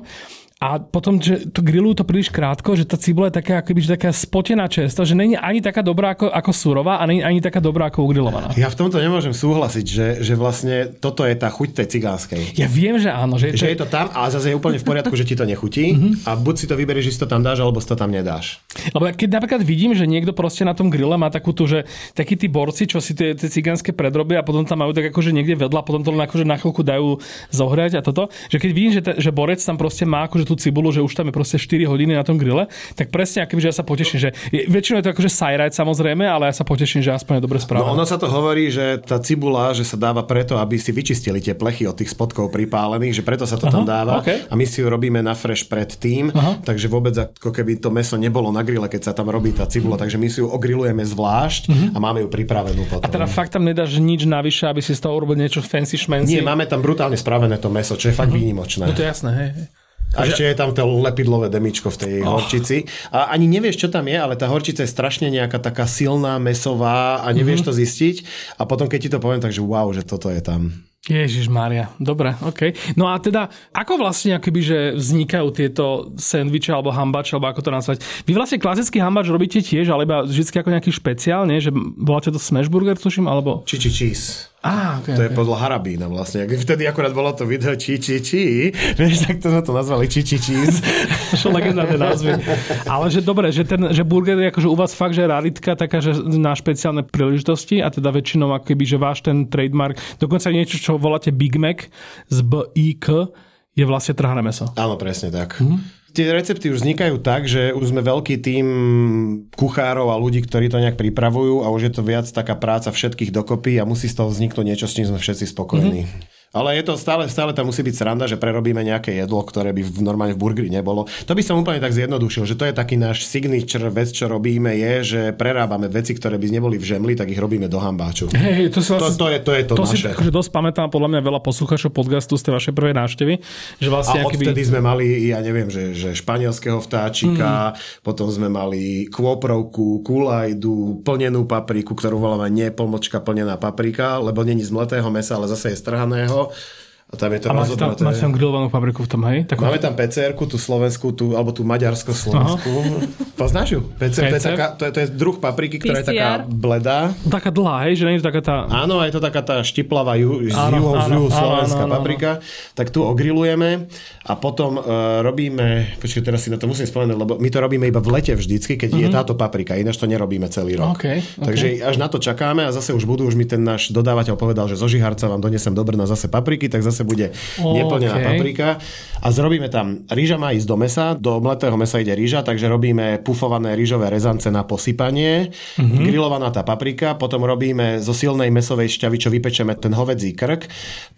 A potom, že to grillujú to príliš krátko, že tá cibula je taká, akoby, že taká spotená često, že není ani taká dobrá ako, ako surová a není ani taká dobrá ako ugrilovaná. Ja v tomto nemôžem súhlasiť, že, že vlastne toto je tá chuť tej cigánskej. Ja viem, že áno. Že, Že je to tam a zase je úplne v poriadku, že ti to nechutí a buď si to vyberieš, že si to tam dáš, alebo si to tam nedáš. Lebo keď napríklad vidím, že niekto proste na tom grille má takú tu, že takí tí borci, čo si tie, tie cigánske predrobia a potom tam majú tak akože niekde vedľa, potom to len akože na chvíľku dajú zohrať a toto, že keď vidím, že, te, že borec tam proste má akože tú cibulu, že už tam je proste 4 hodiny na tom grille, tak presne akoby, že ja sa poteším, že je, väčšinou je to akože sajrajt samozrejme, ale ja sa poteším, že aspoň je dobre správa. No ono sa to hovorí, že tá cibula, že sa dáva preto, aby si vyčistili tie plechy od tých spodkov pripálených, že preto sa to Aha, tam dáva okay. a my si ju robíme na fresh predtým, Aha. takže vôbec ako keby to meso nebolo na grille, keď sa tam robí tá cibula, takže my si ju ogrilujeme zvlášť uh-huh. a máme ju pripravenú potom. A teda fakt tam nedáš nič navyše, aby si z toho urobil niečo fancy šmenci? Nie, máme tam brutálne spravené to meso, čo je fakt uh-huh. výnimočné. No to je jasné, hej. A ešte je tam to lepidlové demičko v tej oh. horčici. A ani nevieš, čo tam je, ale tá horčica je strašne nejaká taká silná, mesová a nevieš mm-hmm. to zistiť. A potom, keď ti to poviem, takže wow, že toto je tam. Ježiš Mária, dobre, OK. No a teda, ako vlastne akoby, že vznikajú tieto sendviče alebo hambače, alebo ako to nazvať? Vy vlastne klasický hambač robíte tiež, ale iba vždy ako nejaký špeciál, nie? Že voláte to smashburger, tuším, alebo... Či, či, cheese. Ah, okay, to okay. je podľa Harabína vlastne. Vtedy akorát bolo to video či, či, či. Vieš, tak to sme to nazvali či, či, cheese. Čo legendárne názvy. Ale že dobre, že, ten, že burger je akože u vás fakt, že raritka taká, že na špeciálne príležitosti a teda väčšinou akoby, že váš ten trademark, dokonca niečo, čo voláte Big Mac z B-I-K, je vlastne trhané meso. Áno, presne tak. Mm-hmm tie recepty už vznikajú tak, že už sme veľký tým kuchárov a ľudí, ktorí to nejak pripravujú a už je to viac taká práca všetkých dokopy a musí z toho vzniknúť niečo, s čím sme všetci spokojní. Mm-hmm. Ale je to stále, stále tam musí byť sranda, že prerobíme nejaké jedlo, ktoré by v, normálne v burgeri nebolo. To by som úplne tak zjednodušil, že to je taký náš signature vec, čo robíme, je, že prerábame veci, ktoré by neboli v žemli, tak ich robíme do hambáču. Hey, to, to, to, je, to je to, to naše. si akože dosť pamätám, podľa mňa veľa poslucháčov podcastu z tej vašej prvej návštevy. Že vlastne a odtedy by... sme mali, ja neviem, že, že španielského vtáčika, mm. potom sme mali kôprovku, kulajdu, plnenú papriku, ktorú voláme nie pomočka plnená paprika, lebo není z mletého mesa, ale zase je strhaného Mm. Och, a tam je to a máte tam, máte tam grillovanú fabriku v tom, hej? Takú... Máme tam pcr tú slovenskú, tú, alebo tú maďarsko-slovenskú. Poznáš ju? PCR, PCR? Taká, to, je, to je druh papriky, ktorá PCR? je taká bledá. Taká dlhá, hej? Že nie je to taká tá... Áno, je to taká tá štiplavá ju, z juhou, z slovenská áno, áno, paprika. Áno. Tak tu ogrilujeme a potom uh, robíme, počkaj, teraz si na to musím spomenúť, lebo my to robíme iba v lete vždycky, keď mm-hmm. je mhm. táto paprika, ináč to nerobíme celý rok. Okay, okay. Takže až na to čakáme a zase už budú, už mi ten náš dodávateľ povedal, že zo Žiharca vám donesem do Brna zase papriky, tak zase bude oh, neplnená okay. paprika. A zrobíme tam, rýža má ísť do mesa, do mletého mesa ide rýža, takže robíme pufované rýžové rezance na posypanie, mm-hmm. grillovaná tá paprika, potom robíme zo silnej mesovej šťavy, čo vypečeme ten hovedzí krk,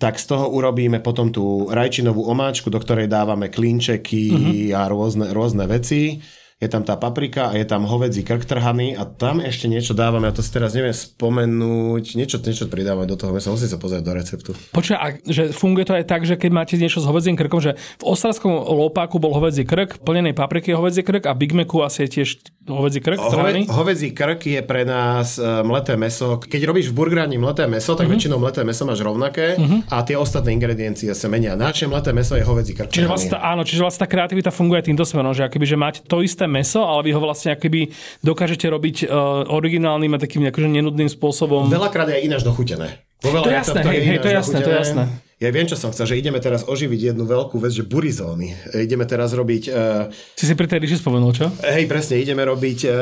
tak z toho urobíme potom tú rajčinovú omáčku, do ktorej dávame klinčeky mm-hmm. a rôzne, rôzne veci je tam tá paprika a je tam hovedzí krk trhaný a tam ešte niečo dávame, ja to si teraz neviem spomenúť, niečo, niečo pridávame do toho mesa, musím sa pozrieť do receptu. Počkaj, že funguje to aj tak, že keď máte niečo s hovedzím krkom, že v ostravskom lopáku bol hovedzí krk, plnenej papriky hovedzí krk a Big Macu asi je tiež hovedzí krk Hove, Hovedzí krk je pre nás uh, mleté meso. Keď robíš v burgerani mleté meso, tak uh-huh. väčšinou mleté meso máš rovnaké uh-huh. a tie ostatné ingrediencie sa menia. Naše mleté meso je hovedzí krk. Čiže vlastne, áno, čiže vlastne tá kreativita funguje týmto smerom, že akoby, že máte to isté meso, ale vy ho vlastne akoby dokážete robiť uh, originálnym a takým akože nenudným spôsobom. Veľakrát je ináč dochutené. to je jasné, hej, hej, to je jasné, to je jasné. Ja viem, čo som chcel, že ideme teraz oživiť jednu veľkú vec, že burizóny. Ideme teraz robiť... Uh, si si pri tej ríši spomenul, čo? Hej, presne, ideme robiť uh,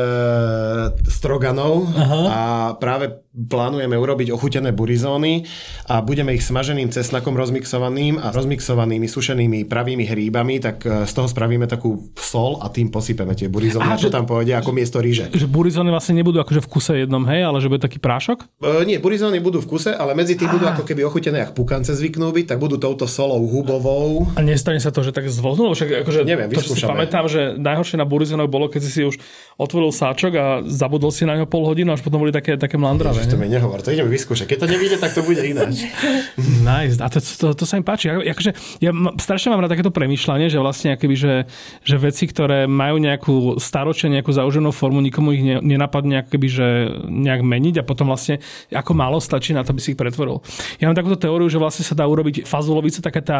stroganov Aha. a práve plánujeme urobiť ochutené burizóny a budeme ich smaženým cesnakom rozmixovaným a rozmixovanými sušenými pravými hríbami, tak e, z toho spravíme takú sol a tým posypeme tie burizóny, a čo tam pôjde ako miesto ríže. Že burizóny vlastne nebudú akože v kuse jednom, hej, ale že bude taký prášok? E, nie, burizóny budú v kuse, ale medzi tým budú ako keby ochutené, ako pukance zvyknú byť, tak budú touto solou hubovou. A nestane sa to, že tak zvlhnú? Však akože Neviem, to, si pamätám, že najhoršie na burizónoch bolo, keď si si už otvoril sáčok a zabudol si na ňo pol hodinu, až potom boli také, také mlandravé. Ježiš, to mi nehovor, to ideme vyskúšať. Keď to nevíde, tak to bude ináč. nice. A to, to, to, sa mi páči. Akože, ja strašne mám rád takéto premyšľanie, že vlastne akoby, že, že veci, ktoré majú nejakú staročie, nejakú zauženú formu, nikomu ich ne, nenapadne akoby, že nejak meniť a potom vlastne ako málo stačí na to, aby si ich pretvoril. Ja mám takúto teóriu, že vlastne sa dá urobiť fazulovica, taká tá,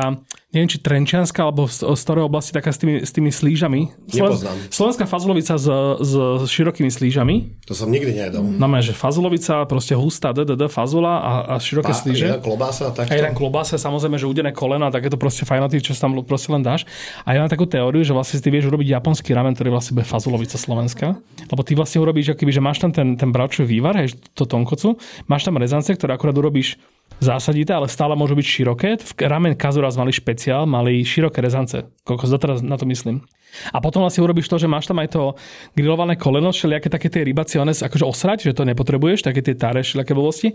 neviem, či trenčianska, alebo z, z ktorej oblasti taká s tými, s tými slížami. Nepoznám. Slovenská fazulovica s, s širokými slížami. To som nikdy nejedol. No že fazulovica, proste hustá DDD fazula a, a široké Pá, slíže. Jedna klobása, takto. A jeden klobása, samozrejme, že udené kolena, takéto proste fajnoty, čo tam proste len dáš. A ja mám takú teóriu, že vlastne ty vieš urobiť japonský ramen, ktorý vlastne bude fazulovica slovenská. Lebo ty vlastne urobíš, akýby, že máš tam ten, ten bravčový vývar, hej, to tonkocu, máš tam rezance, ktoré akurát urobíš zásadité, ale stále môžu byť široké. V ramen kazuraz mali špeciál, mali široké rezance. Koľko doteraz na to myslím. A potom vlastne urobíš to, že máš tam aj to grillované koleno, všelijaké také tie rybacie, akože osrať, že to nepotrebuješ, také tie táre, všelijaké blbosti.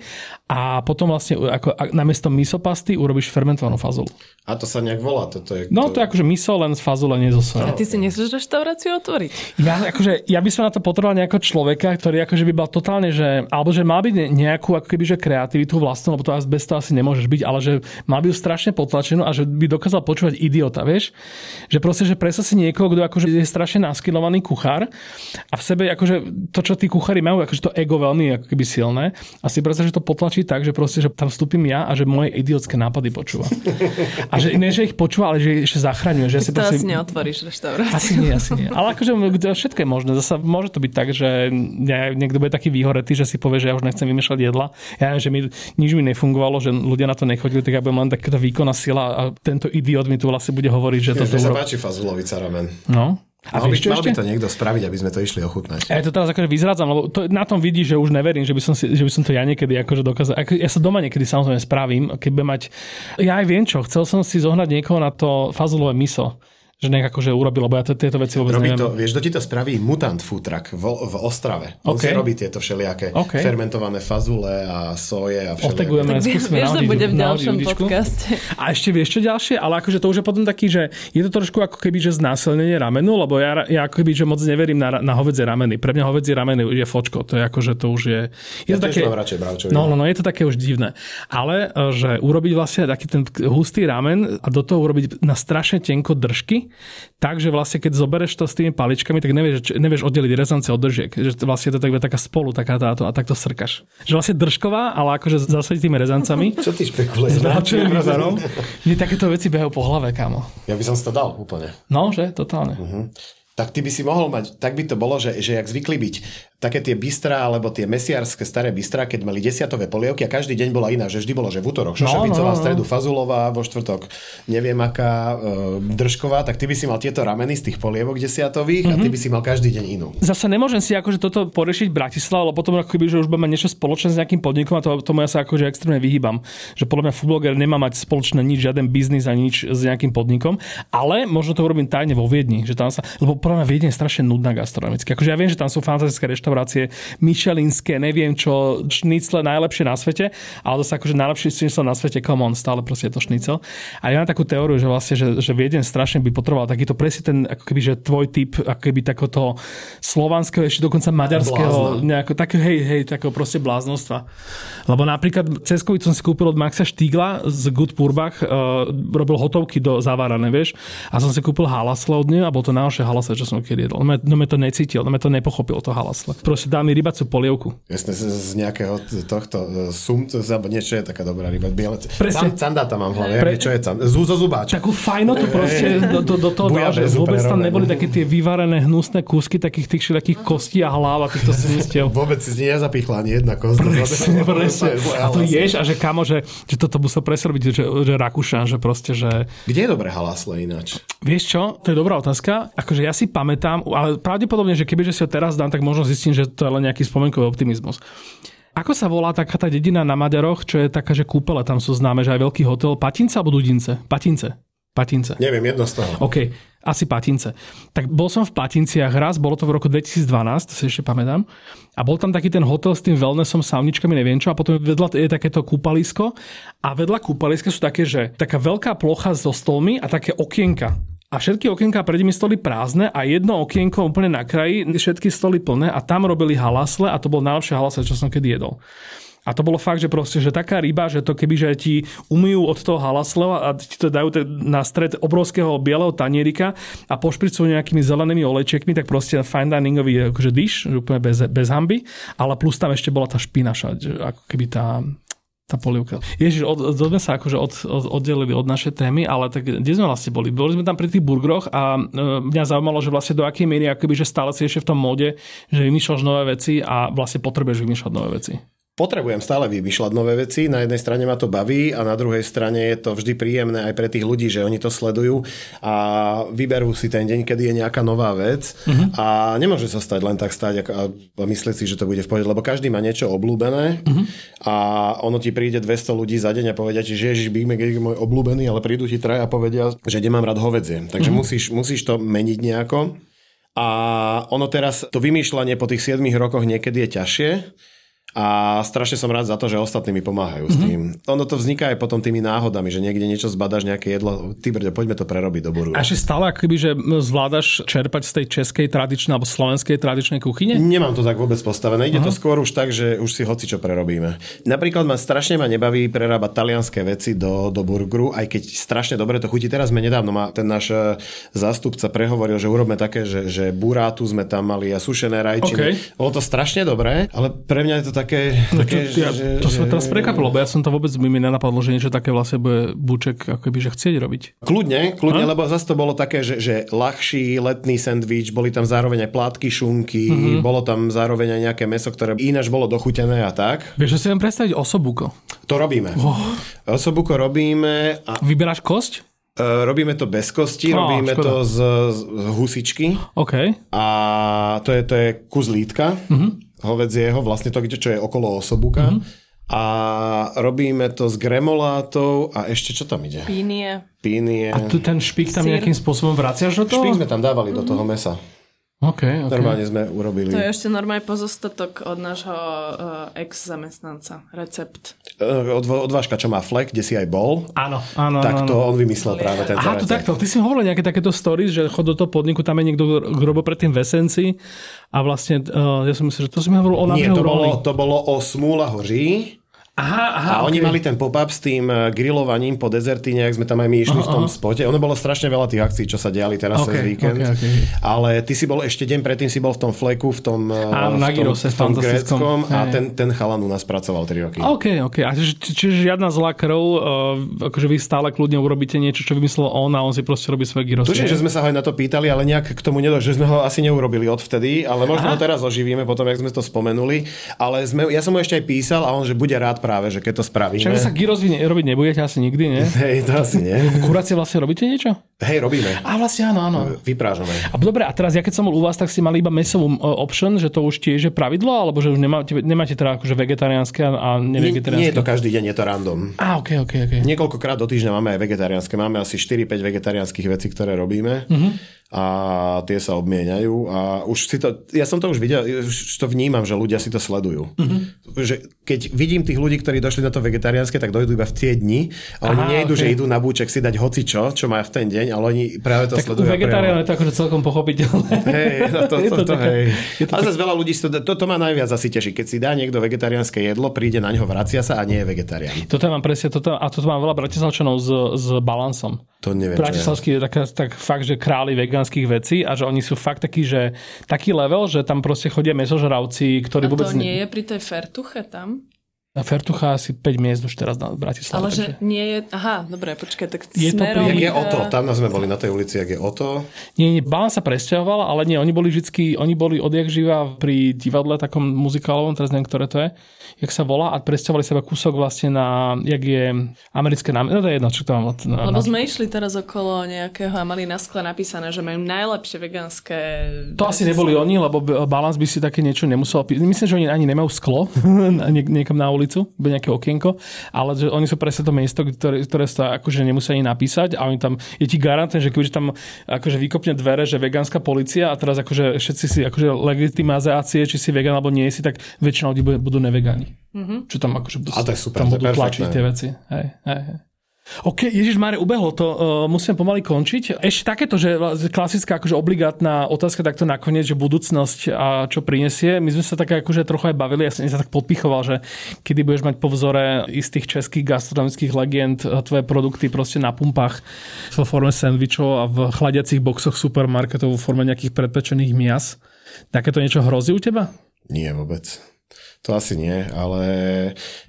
A potom vlastne ako, namiesto misopasty urobíš fermentovanú fazolu. A to sa nejak volá? Toto je, no to je akože miso len z fazole, nie zo. A ty si nechceš reštauráciu otvoriť? Ja, akože, ja by som na to potreboval nejakého človeka, ktorý akože by bol totálne, že, alebo že mal byť nejakú ako keby, že kreativitu vlastnú, lebo to bez toho asi nemôžeš byť, ale že mal by ju strašne potlačenú a že by dokázal počúvať idiota, vieš? Že proste, že presne si niekoho, kto akože je strašne naskilovaný kuchár a v sebe akože to, čo tí kuchári majú, akože to ego veľmi ako keby silné a si predstav, že to potlačí tak, že proste, že tam vstúpim ja a že moje idiotské nápady počúva. A že ne, že ich počúva, ale že ich ešte zachraňuje. Že si to proste... asi neotvoríš reštauráciu. Asi nie, asi nie. Ale akože všetko je možné. Zasa môže to byť tak, že niekto bude taký výhoretý, že si povie, že ja už nechcem vymýšľať jedla. Ja neviem, že mi, nič mi nefungovalo, že ľudia na to nechodili, tak ja budem len takáto výkonná sila a tento idiot mi tu vlastne bude hovoriť, že to... Mne sa páči fazulovica ramen. No, a mal, by, mal by to niekto spraviť, aby sme to išli ochutnať. Ja to teraz akože vyzrádzam, lebo to, na tom vidí, že už neverím, že by som, si, že by som to ja niekedy akože dokázal. Ako, ja sa doma niekedy samozrejme spravím, keď budem mať... Ja aj viem čo, chcel som si zohnať niekoho na to fazulové miso že nejak akože urobil, lebo ja tieto veci vôbec robí neviem. To, vieš, kto ti to spraví? Mutant Food Truck v, v Ostrave. On okay. si robí tieto všelijaké okay. fermentované fazule a soje a všelijaké. Otegujeme, skúsme vieš, to bude v ďalšom podcaste. A ešte vieš čo ďalšie? Ale akože to už je potom taký, že je to trošku ako keby, že znásilnenie ramenu, lebo ja, ja ako keby, že moc neverím na, na hovedzie rameny. Pre mňa hovedzie rameny je fočko. To je ako, že to už je... je ja to také, mám radšej bravčový. No, no, no, je to také už divné. Ale e, že urobiť vlastne taký ten hustý ramen a do toho urobiť na strašne tenko držky, takže vlastne keď zobereš to s tými paličkami, tak nevieš, nevieš oddeliť rezance od držiek. Že vlastne to je taká spolu, taká táto a takto srkaš. Že vlastne držková, ale akože zase tými rezancami. Čo ty špekuluješ? Mne takéto veci behajú po hlave, kámo. Ja by som si to dal úplne. No, že? Totálne. Uh-huh tak ty by si mohol mať, tak by to bolo, že, že jak zvykli byť také tie bystra alebo tie mesiarské staré bystra, keď mali desiatové polievky a každý deň bola iná, že vždy bolo, že v útorok šošovicová, no, no, no. stredu fazulová, vo štvrtok neviem aká, e, držková, tak ty by si mal tieto rameny z tých polievok desiatových mm-hmm. a ty mhm. by si mal každý deň inú. Zase nemôžem si akože toto porešiť v Bratislave, lebo potom ako keby, že už budeme niečo spoločné s nejakým podnikom a to, tomu ja sa akože extrémne vyhýbam. Že podľa mňa foodbloger nemá mať spoločné nič, žiaden biznis a nič s nejakým podnikom, ale možno to urobím tajne vo Viedni, že tam sa, lebo podľa mňa Viedne je strašne nudná gastronomicky. Akože ja viem, že tam sú fantastické reštaurácie, Michelinské, neviem čo, šnicle najlepšie na svete, ale zase akože najlepší šnicel na svete, come on, stále proste je to šnicel. A ja mám takú teóriu, že vlastne, že, že Viedeň strašne by potreboval takýto presne ten, ako keby, že tvoj typ, ako keby takoto slovanského, ešte dokonca maďarského, nejako, také, hej, hej, takého proste bláznostva. Lebo napríklad cez COVID som si kúpil od Maxa Štígla z Good Purbach, uh, robil hotovky do zavárané, vieš, a som si kúpil halasle od neho a bol to najlepšie halasle, čo som kedy jedol. No, no to necítil, no to nepochopil to halasle. Proste dá mi rybacú polievku. Jasne, z, z nejakého tohto e, sum, alebo niečo je taká dobrá ryba. Biele, Presne. Candata mám v hlave, Pre... čo je candata? Zúzo zubáč. Takú fajnotu proste do, do, do toho dal, že vôbec tam neboli také tie vyvarené hnusné kúsky takých tých všetkých kostí a hlav a týchto smistiev. vôbec si nezapichla ani jedna kost. Presne, presne. A to ješ a že kamo, že, že toto musel presrobiť, že, že Rakúšan, že proste, že... Kde je dobré halasle ináč? Vieš čo, to je dobrá otázka. Akože ja si pamätám, ale pravdepodobne, že kebyže si ho teraz dám, tak možno zistím, že to je len nejaký spomenkový optimizmus. Ako sa volá taká tá dedina na Maďaroch, čo je taká, že kúpele tam sú známe, že aj veľký hotel? Patince alebo Dudince? Patince. Patince. Neviem, jedno z toho. OK, asi Patince. Tak bol som v Patinciach raz, bolo to v roku 2012, to si ešte pamätám. A bol tam taký ten hotel s tým wellnessom, sauničkami, neviem čo. A potom vedľa je takéto kúpalisko. A vedľa kúpaliska sú také, že taká veľká plocha so stolmi a také okienka a všetky okienka pred nimi stoli prázdne a jedno okienko úplne na kraji, všetky stoly plné a tam robili halasle a to bol najlepšie halasle, čo som kedy jedol. A to bolo fakt, že proste, že taká ryba, že to keby, že ti umyjú od toho halasleva a ti to dajú na stred obrovského bieleho tanierika a pošpricujú nejakými zelenými olejčekmi, tak proste fine diningový akože dish, úplne bez, bez hamby, ale plus tam ešte bola tá špinaša, ako keby tá, tá polievka. Ježiš, od, sme sa akože od, od, oddelili od našej témy, ale tak kde sme vlastne boli? Boli sme tam pri tých burgeroch a e, mňa zaujímalo, že vlastne do akej miery akoby, že stále si ešte v tom móde, že vymýšľaš nové veci a vlastne potrebuješ vymýšľať nové veci. Potrebujem stále vymýšľať nové veci. Na jednej strane ma to baví a na druhej strane je to vždy príjemné aj pre tých ľudí, že oni to sledujú a vyberú si ten deň, kedy je nejaká nová vec uh-huh. a nemôže sa stať len tak stať a myslieť si, že to bude v pohode, lebo každý má niečo obľúbené uh-huh. a ono ti príde 200 ľudí za deň a povedia ti, že Ježiš, Big Mac je môj obľúbený, ale prídu ti traja a povedia, že nemám rád hovedzie. Takže uh-huh. musíš, musíš to meniť nejako. A ono teraz, to vymýšľanie po tých 7 rokoch niekedy je ťažšie, a strašne som rád za to, že ostatní mi pomáhajú mm-hmm. s mhm. tým. Ono to vzniká aj potom tými náhodami, že niekde niečo zbadáš, nejaké jedlo. Ty brďo, poďme to prerobiť do buru. A ešte stále akoby, že zvládaš čerpať z tej českej tradičnej alebo slovenskej tradičnej kuchyne? Nemám to tak vôbec postavené. Ide uh-huh. to skôr už tak, že už si hoci čo prerobíme. Napríklad ma strašne ma nebaví prerábať talianské veci do, do burgeru, aj keď strašne dobre to chutí. Teraz sme nedávno, ma ten náš e, zástupca prehovoril, že urobme také, že, že burátu sme tam mali a sušené rajčiny. Okay. Bolo to strašne dobré, ale pre mňa je to také... No, také čo, ja, že, to sa teraz prekapilo, lebo ja som to vôbec mi nenapadlo, že niečo také vlastne bude Buček akoby, že chcieť robiť. Kľudne, kľudne, lebo zase to bolo také, že, že ľahší letný sendvič, boli tam zároveň aj plátky šunky, mm-hmm. bolo tam zároveň aj nejaké meso, ktoré ináč bolo dochutené a tak. Vieš, že si viem predstaviť osobuko? To robíme. Oh. Osobuko robíme. A... Vyberáš kosť? Uh, robíme to bez kosti, no, robíme škoda. to z, z husičky. Okay. A to je, to je kus lítka. Mm-hmm hovedzieho, vlastne to, čo je okolo osobuka. Mm-hmm. A robíme to s gremolátou a ešte čo tam ide? Pínie. Pínie. A tu ten špik tam Sír. nejakým spôsobom vraciaš do toho? Špik sme tam dávali mm-hmm. do toho mesa. Okay, okay. Normálne sme urobili. To je ešte normálne pozostatok od nášho uh, ex-zamestnanca. Recept. Uh, od, odvážka, čo má flek, kde si aj bol. Áno, áno. Tak to áno. on vymyslel práve ten Aha, to takto. Ty si hovoril nejaké takéto stories, že chod do toho podniku, tam je niekto, kto robil predtým v Esenci a vlastne, uh, ja som myslel, že to si mi hovoril o Nie, to bolo, to bolo o Smúla hoří Aha, aha, a okay. oni mali ten pop-up s tým eh, grillovaním po dezertíne, ak sme tam aj my išli aha, v tom aha. spote. Ono bolo strašne veľa tých akcií, čo sa diali teraz okay, cez víkend. Okay, okay. Ale ty si bol ešte deň predtým, si bol v tom fleku, v tom, eh, Áno, v tom, v tom gréckom a ten, ten chalan u nás pracoval 3 roky. OK, OK. A čiže, čiže žiadna zlá krv, uh, akože vy stále kľudne urobíte niečo, čo vymyslel on a on si proste robí svoje gyros. Tuším, že sme sa ho aj na to pýtali, ale nejak k tomu nedošli, že sme ho asi neurobili odvtedy, ale možno Aha. ho teraz oživíme potom, jak sme to spomenuli. Ale sme, ja som mu ešte aj písal a on, že bude rád práve, že keď to spraví spravíme. Však sa gyros vy robiť nebudete asi nikdy, nie? Hej, to asi nie. Kurácie vlastne robíte niečo? Hej, robíme. A vlastne áno, áno. Vyprážame. A dobre, a teraz ja keď som bol u vás, tak si mali iba mesovú e, option, že to už tiež je pravidlo, alebo že už nemáte, nemáte teda akože vegetariánske a nevegetariánske? Nie, nie je to každý deň, je to random. A, ok, ok, ok. Niekoľkokrát do týždňa máme aj vegetariánske. Máme asi 4-5 vegetariánskych vecí, ktoré robíme. Uh-huh a tie sa obmieniajú a už si to, ja som to už videl, už to vnímam, že ľudia si to sledujú. Mm-hmm. Že keď vidím tých ľudí, ktorí došli na to vegetariánske, tak dojdú iba v tie dni a oni nejdu, okay. že idú na búček si dať hoci čo, čo má v ten deň, ale oni práve to tak sledujú. Vegetarián je to akože celkom pochopiteľné. Hej, no to, to, to, to, to, hej. To ale zase veľa ľudí, to, to, to má najviac asi teší. Keď si dá niekto vegetariánske jedlo, príde na ňo, vracia sa a nie je vegetarián. Toto mám presne, toto, a toto mám veľa bratislavčanov s, s balansom. To neviem. Bratislavský je tak, tak fakt, že králi vegánskych vecí a že oni sú fakt takí, že taký level, že tam proste chodia mesožravci, ktorí a vôbec... to nie je pri tej fertuche tam? Na Fertucha asi 5 miest už teraz na Bratislave. Ale takže... že nie je... Aha, dobre, počkaj, tak je smerom... To pri... Jak je Oto? Tam sme boli na tej ulici, jak je Oto? Nie, nie, Balán sa presťahoval, ale nie, oni boli vždycky, oni boli odjak živa pri divadle takom muzikálovom, teraz neviem, ktoré to je jak sa volá a presťahovali sa kúsok vlastne na, jak je americké námestie. No to je jedno, čo to mám. Na, Lebo sme išli teraz okolo nejakého a mali na skle napísané, že majú najlepšie vegánske... To asi neboli oni, lebo Balance by si také niečo nemusel písať. Myslím, že oni ani nemajú sklo niekam na ulicu, iba nejaké okienko, ale že oni sú presne to miesto, ktoré, ktoré sa akože nemusia ani napísať a oni tam, je ti garantné, že keďže tam akože vykopne dvere, že vegánska policia a teraz akože všetci si akože legitimizácie, či si vegan alebo nie si, tak väčšina ľudí budú nevegáni. Mm-hmm. Čo tam akože budú, a to je super, tam budú tlačiť tie veci. Hej, hej, hej. OK, Ježiš Máre, ubehlo to, uh, musím pomaly končiť. Ešte takéto, že klasická akože obligátna otázka takto nakoniec, že budúcnosť a čo prinesie. My sme sa tak akože trochu aj bavili, ja som sa tak podpichoval, že kedy budeš mať po vzore istých českých gastronomických legend tvoje produkty proste na pumpách vo forme sandvičov a v chladiacich boxoch supermarketov vo forme nejakých predpečených mias. Takéto niečo hrozí u teba? Nie vôbec. To asi nie, ale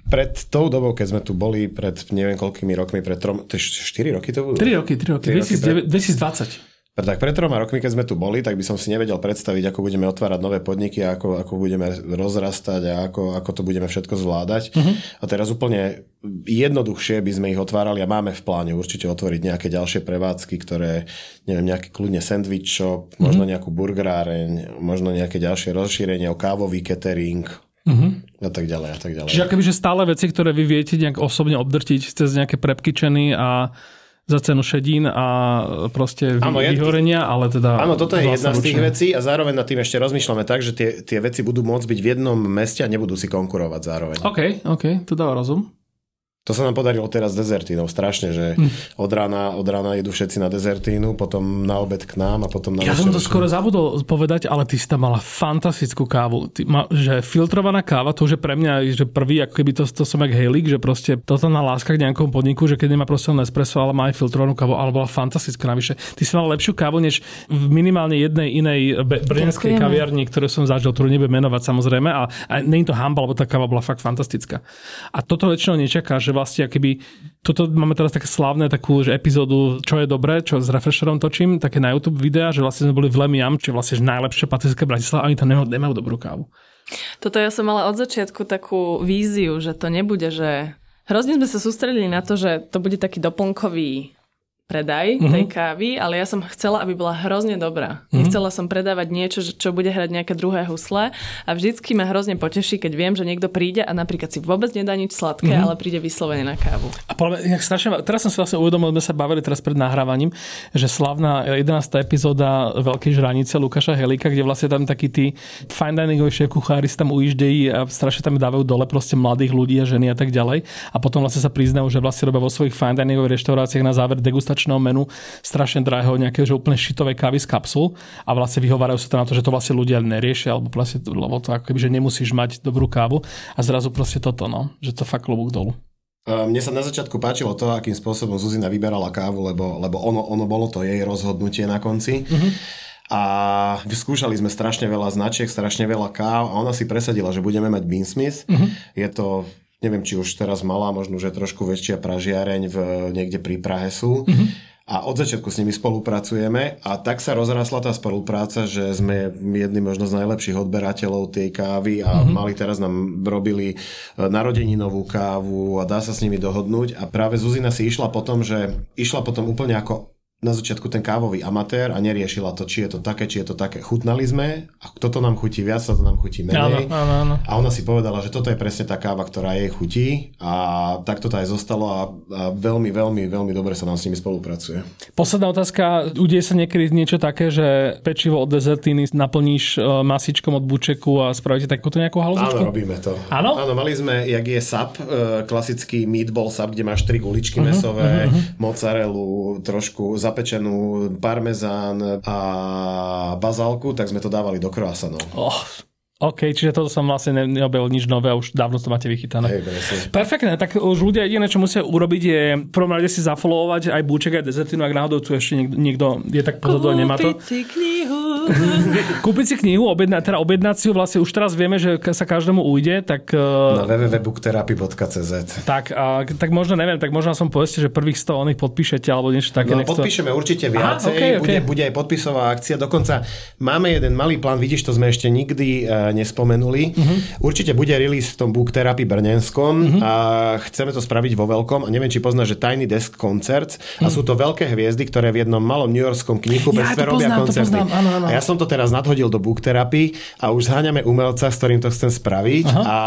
pred tou dobou, keď sme tu boli, pred neviem koľkými rokmi, pred trom, to 4 roky to budú? 3 roky, 3 roky, 3 2020. Tak pred troma rokmi, keď sme tu boli, tak by som si nevedel predstaviť, ako budeme otvárať nové podniky, ako, ako budeme rozrastať a ako, ako to budeme všetko zvládať. Uh-huh. A teraz úplne jednoduchšie by sme ich otvárali a máme v pláne určite otvoriť nejaké ďalšie prevádzky, ktoré, neviem, nejaký kľudne sandwich shop, uh-huh. možno nejakú burgeráreň, možno nejaké ďalšie rozšírenie o kávový catering, Uh-huh. A tak ďalej a tak ďalej. Čiže akoby, že stále veci, ktoré vy viete nejak osobne obdrtiť cez nejaké prepkyčeny a za cenu šedín a proste vy, ano, vyhorenia, ale teda... Áno, toto je jedna z tých vecí a zároveň nad tým ešte rozmýšľame tak, že tie, tie veci budú môcť byť v jednom meste a nebudú si konkurovať zároveň. OK, OK, to dáva rozum. To sa nám podarilo teraz s dezertínou strašne, že hm. od, rána, od rána idú všetci na dezertínu, potom na obed k nám a potom na Ja som to skoro zabudol povedať, ale ty si tam mala fantastickú kávu. Ty ma, že filtrovaná káva, to už je pre mňa že prvý, ako keby to, to som jak hejlik, že proste na láska k nejakom podniku, že keď nemá proste Nespresso, ale má aj filtrovanú kávu, ale bola fantastická navyše. Ty si mala lepšiu kávu, než v minimálne jednej inej brňanskej kaviarni, ktorú som zažil, ktorú nebudem menovať samozrejme. A, a nie je to hamba, lebo tá káva bola fakt fantastická. A toto väčšinou nečaká, že vlastne keby toto máme teraz také slávne takú že epizódu, čo je dobré, čo s refresherom točím, také na YouTube videa, že vlastne sme boli v Lemiam, čo je vlastne že najlepšie patické Bratislava, oni tam nemajú, nemajú dobrú kávu. Toto ja som mala od začiatku takú víziu, že to nebude, že hrozne sme sa sústredili na to, že to bude taký doplnkový predaj mm-hmm. tej kávy, ale ja som chcela, aby bola hrozne dobrá. Mm-hmm. Nechcela som predávať niečo, čo bude hrať nejaké druhé husle a vždycky ma hrozne poteší, keď viem, že niekto príde a napríklad si vôbec nedá nič sladké, mm-hmm. ale príde vyslovene na kávu. A podľa mňa, strašne, teraz som si vlastne uvedomil, sme sa bavili teraz pred nahrávaním, že slavná 11. epizóda Veľkej žranice Lukáša Helika, kde vlastne tam takí tí fine diningoví kuchári tam ujíždejí a strašne tam dávajú dole proste mladých ľudí a ženy a tak ďalej. A potom vlastne sa priznajú, že vlastne robia vo svojich fine diningových reštauráciách na záver degustačný degustačného menu strašne drahého nejakého, že úplne šitové kávy z kapsul a vlastne vyhovárajú sa to na to, že to vlastne ľudia neriešia, alebo vlastne, lebo to ako keby, že nemusíš mať dobrú kávu a zrazu proste toto, no, že to fakt klobúk dolu. Mne sa na začiatku páčilo to, akým spôsobom Zuzina vyberala kávu, lebo, lebo ono, ono bolo to jej rozhodnutie na konci. Uh-huh. A vyskúšali sme strašne veľa značiek, strašne veľa káv a ona si presadila, že budeme mať Beansmith. Uh-huh. Je to neviem, či už teraz malá, možno, že trošku väčšia pražiareň v, niekde pri Prahe sú. Mm-hmm. A od začiatku s nimi spolupracujeme a tak sa rozrasla tá spolupráca, že sme jedni možno z najlepších odberateľov tej kávy a mm-hmm. mali teraz nám robili e, narodeninovú kávu a dá sa s nimi dohodnúť a práve Zuzina si išla potom, že išla potom úplne ako na začiatku ten kávový amatér a neriešila to, či je to také, či je to také. Chutnali sme a toto nám chutí viac, toto nám chutí menej. Áno, áno, áno. A ona si povedala, že toto je presne tá káva, ktorá jej chutí a tak to aj zostalo a, a veľmi, veľmi, veľmi dobre sa nám s nimi spolupracuje. Posledná otázka. Udeje sa niekedy niečo také, že pečivo od dezertíny naplníš e, masičkom od bučeku a spravíte takúto nejakú halúzičku? Áno, robíme to. Áno? Áno, mali sme, jak je sap, e, klasický meatball sap, kde máš tri guličky uh-huh, mesové, uh-huh. mozzarellu, trošku zapečenú parmezán a bazálku, tak sme to dávali do croissantov. Oh, OK, čiže toto som vlastne neobjavil nič nové už dávno to máte vychytané. Hej, Perfektné, tak už ľudia jediné, čo musia urobiť je v prvom rade si zafollowovať aj Búček, aj Dezertinu, ak náhodou tu ešte niekto, niekto je tak pozadu a nemá to. si knihu. Kúpiť si knihu, objedna, teda objednať si ju, vlastne už teraz vieme, že sa každému ujde, tak... Na www.booktherapy.cz Tak, a, tak možno, neviem, tak možno som povedzte, že prvých 100 oných podpíšete, alebo niečo také. No, podpíšeme to... určite viacej, Aha, okay, okay. Bude, bude aj podpisová akcia, dokonca máme jeden malý plán, vidíš, to sme ešte nikdy uh, nespomenuli. Uh-huh. Určite bude release v tom Book Therapy Brnenskom uh-huh. a chceme to spraviť vo veľkom a neviem, či poznáš, že Tiny Desk Concerts uh-huh. a mhm. sú to veľké hviezdy, ktoré v jednom malom New Yorkskom knihu ja, robia poznám, koncerty. Áno, áno. A ja som to teraz nadhodil do Book Therapy a už zháňame umelca, s ktorým to chcem spraviť Aha. a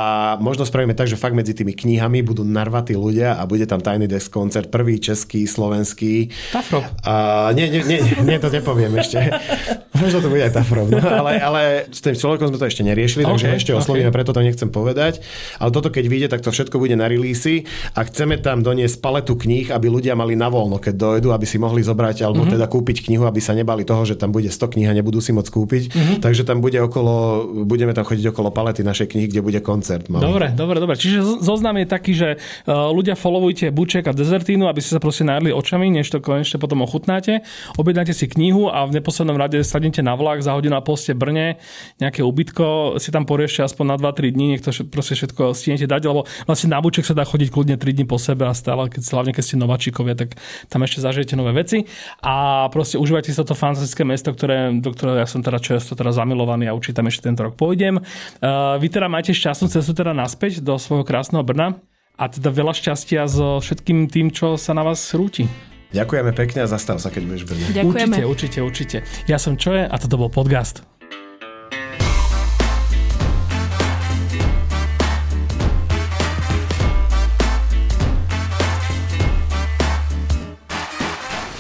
možno spravíme tak, že fakt medzi tými knihami budú narvatí ľudia a bude tam Tiny Desk koncert, prvý český, slovenský. Tafrov. A, nie, nie, nie, nie, to nepoviem ešte. možno to bude aj Tafrov. No, ale, ale s tým človekom sme to ešte neriešili, okay, takže ešte oslovíme, okay. preto to nechcem povedať. Ale toto keď vyjde, tak to všetko bude na release a chceme tam doniesť paletu kníh, aby ľudia mali na voľno, keď dojdu, aby si mohli zobrať alebo mm-hmm. teda kúpiť knihu, aby sa nebali toho, že tam bude 100 kníh a nebudú si môcť kúpiť. Mm-hmm. Takže tam bude okolo, budeme tam chodiť okolo palety našej knihy, kde bude koncert. Malý. Dobre, dobre, dobre. Čiže zoznam je taký, že uh, ľudia followujte Buček a Dezertínu, aby ste sa proste nájali očami, než to konečne potom ochutnáte. Objednáte si knihu a v neposlednom rade sadnete na vlak, za hodinu a poste Brne, nejaké ubytko, si tam poriešte aspoň na 2-3 dní, nech to proste všetko stihnete dať, lebo vlastne na buček sa dá chodiť kľudne 3 dní po sebe a stále, keď, hlavne keď ste nováčikovia, tak tam ešte zažijete nové veci a proste užívajte si toto fantastické mesto, ktoré, do ktorého ja som teda často teda zamilovaný a určite tam ešte tento rok pôjdem. Uh, vy teda máte šťastnú cestu teda naspäť do svojho krásneho Brna a teda veľa šťastia so všetkým tým, čo sa na vás rúti. Ďakujeme pekne a zastav sa, keď budeš v Brne. Ďakujeme. Určite, určite, určite. Ja som Čoje a toto bol podcast.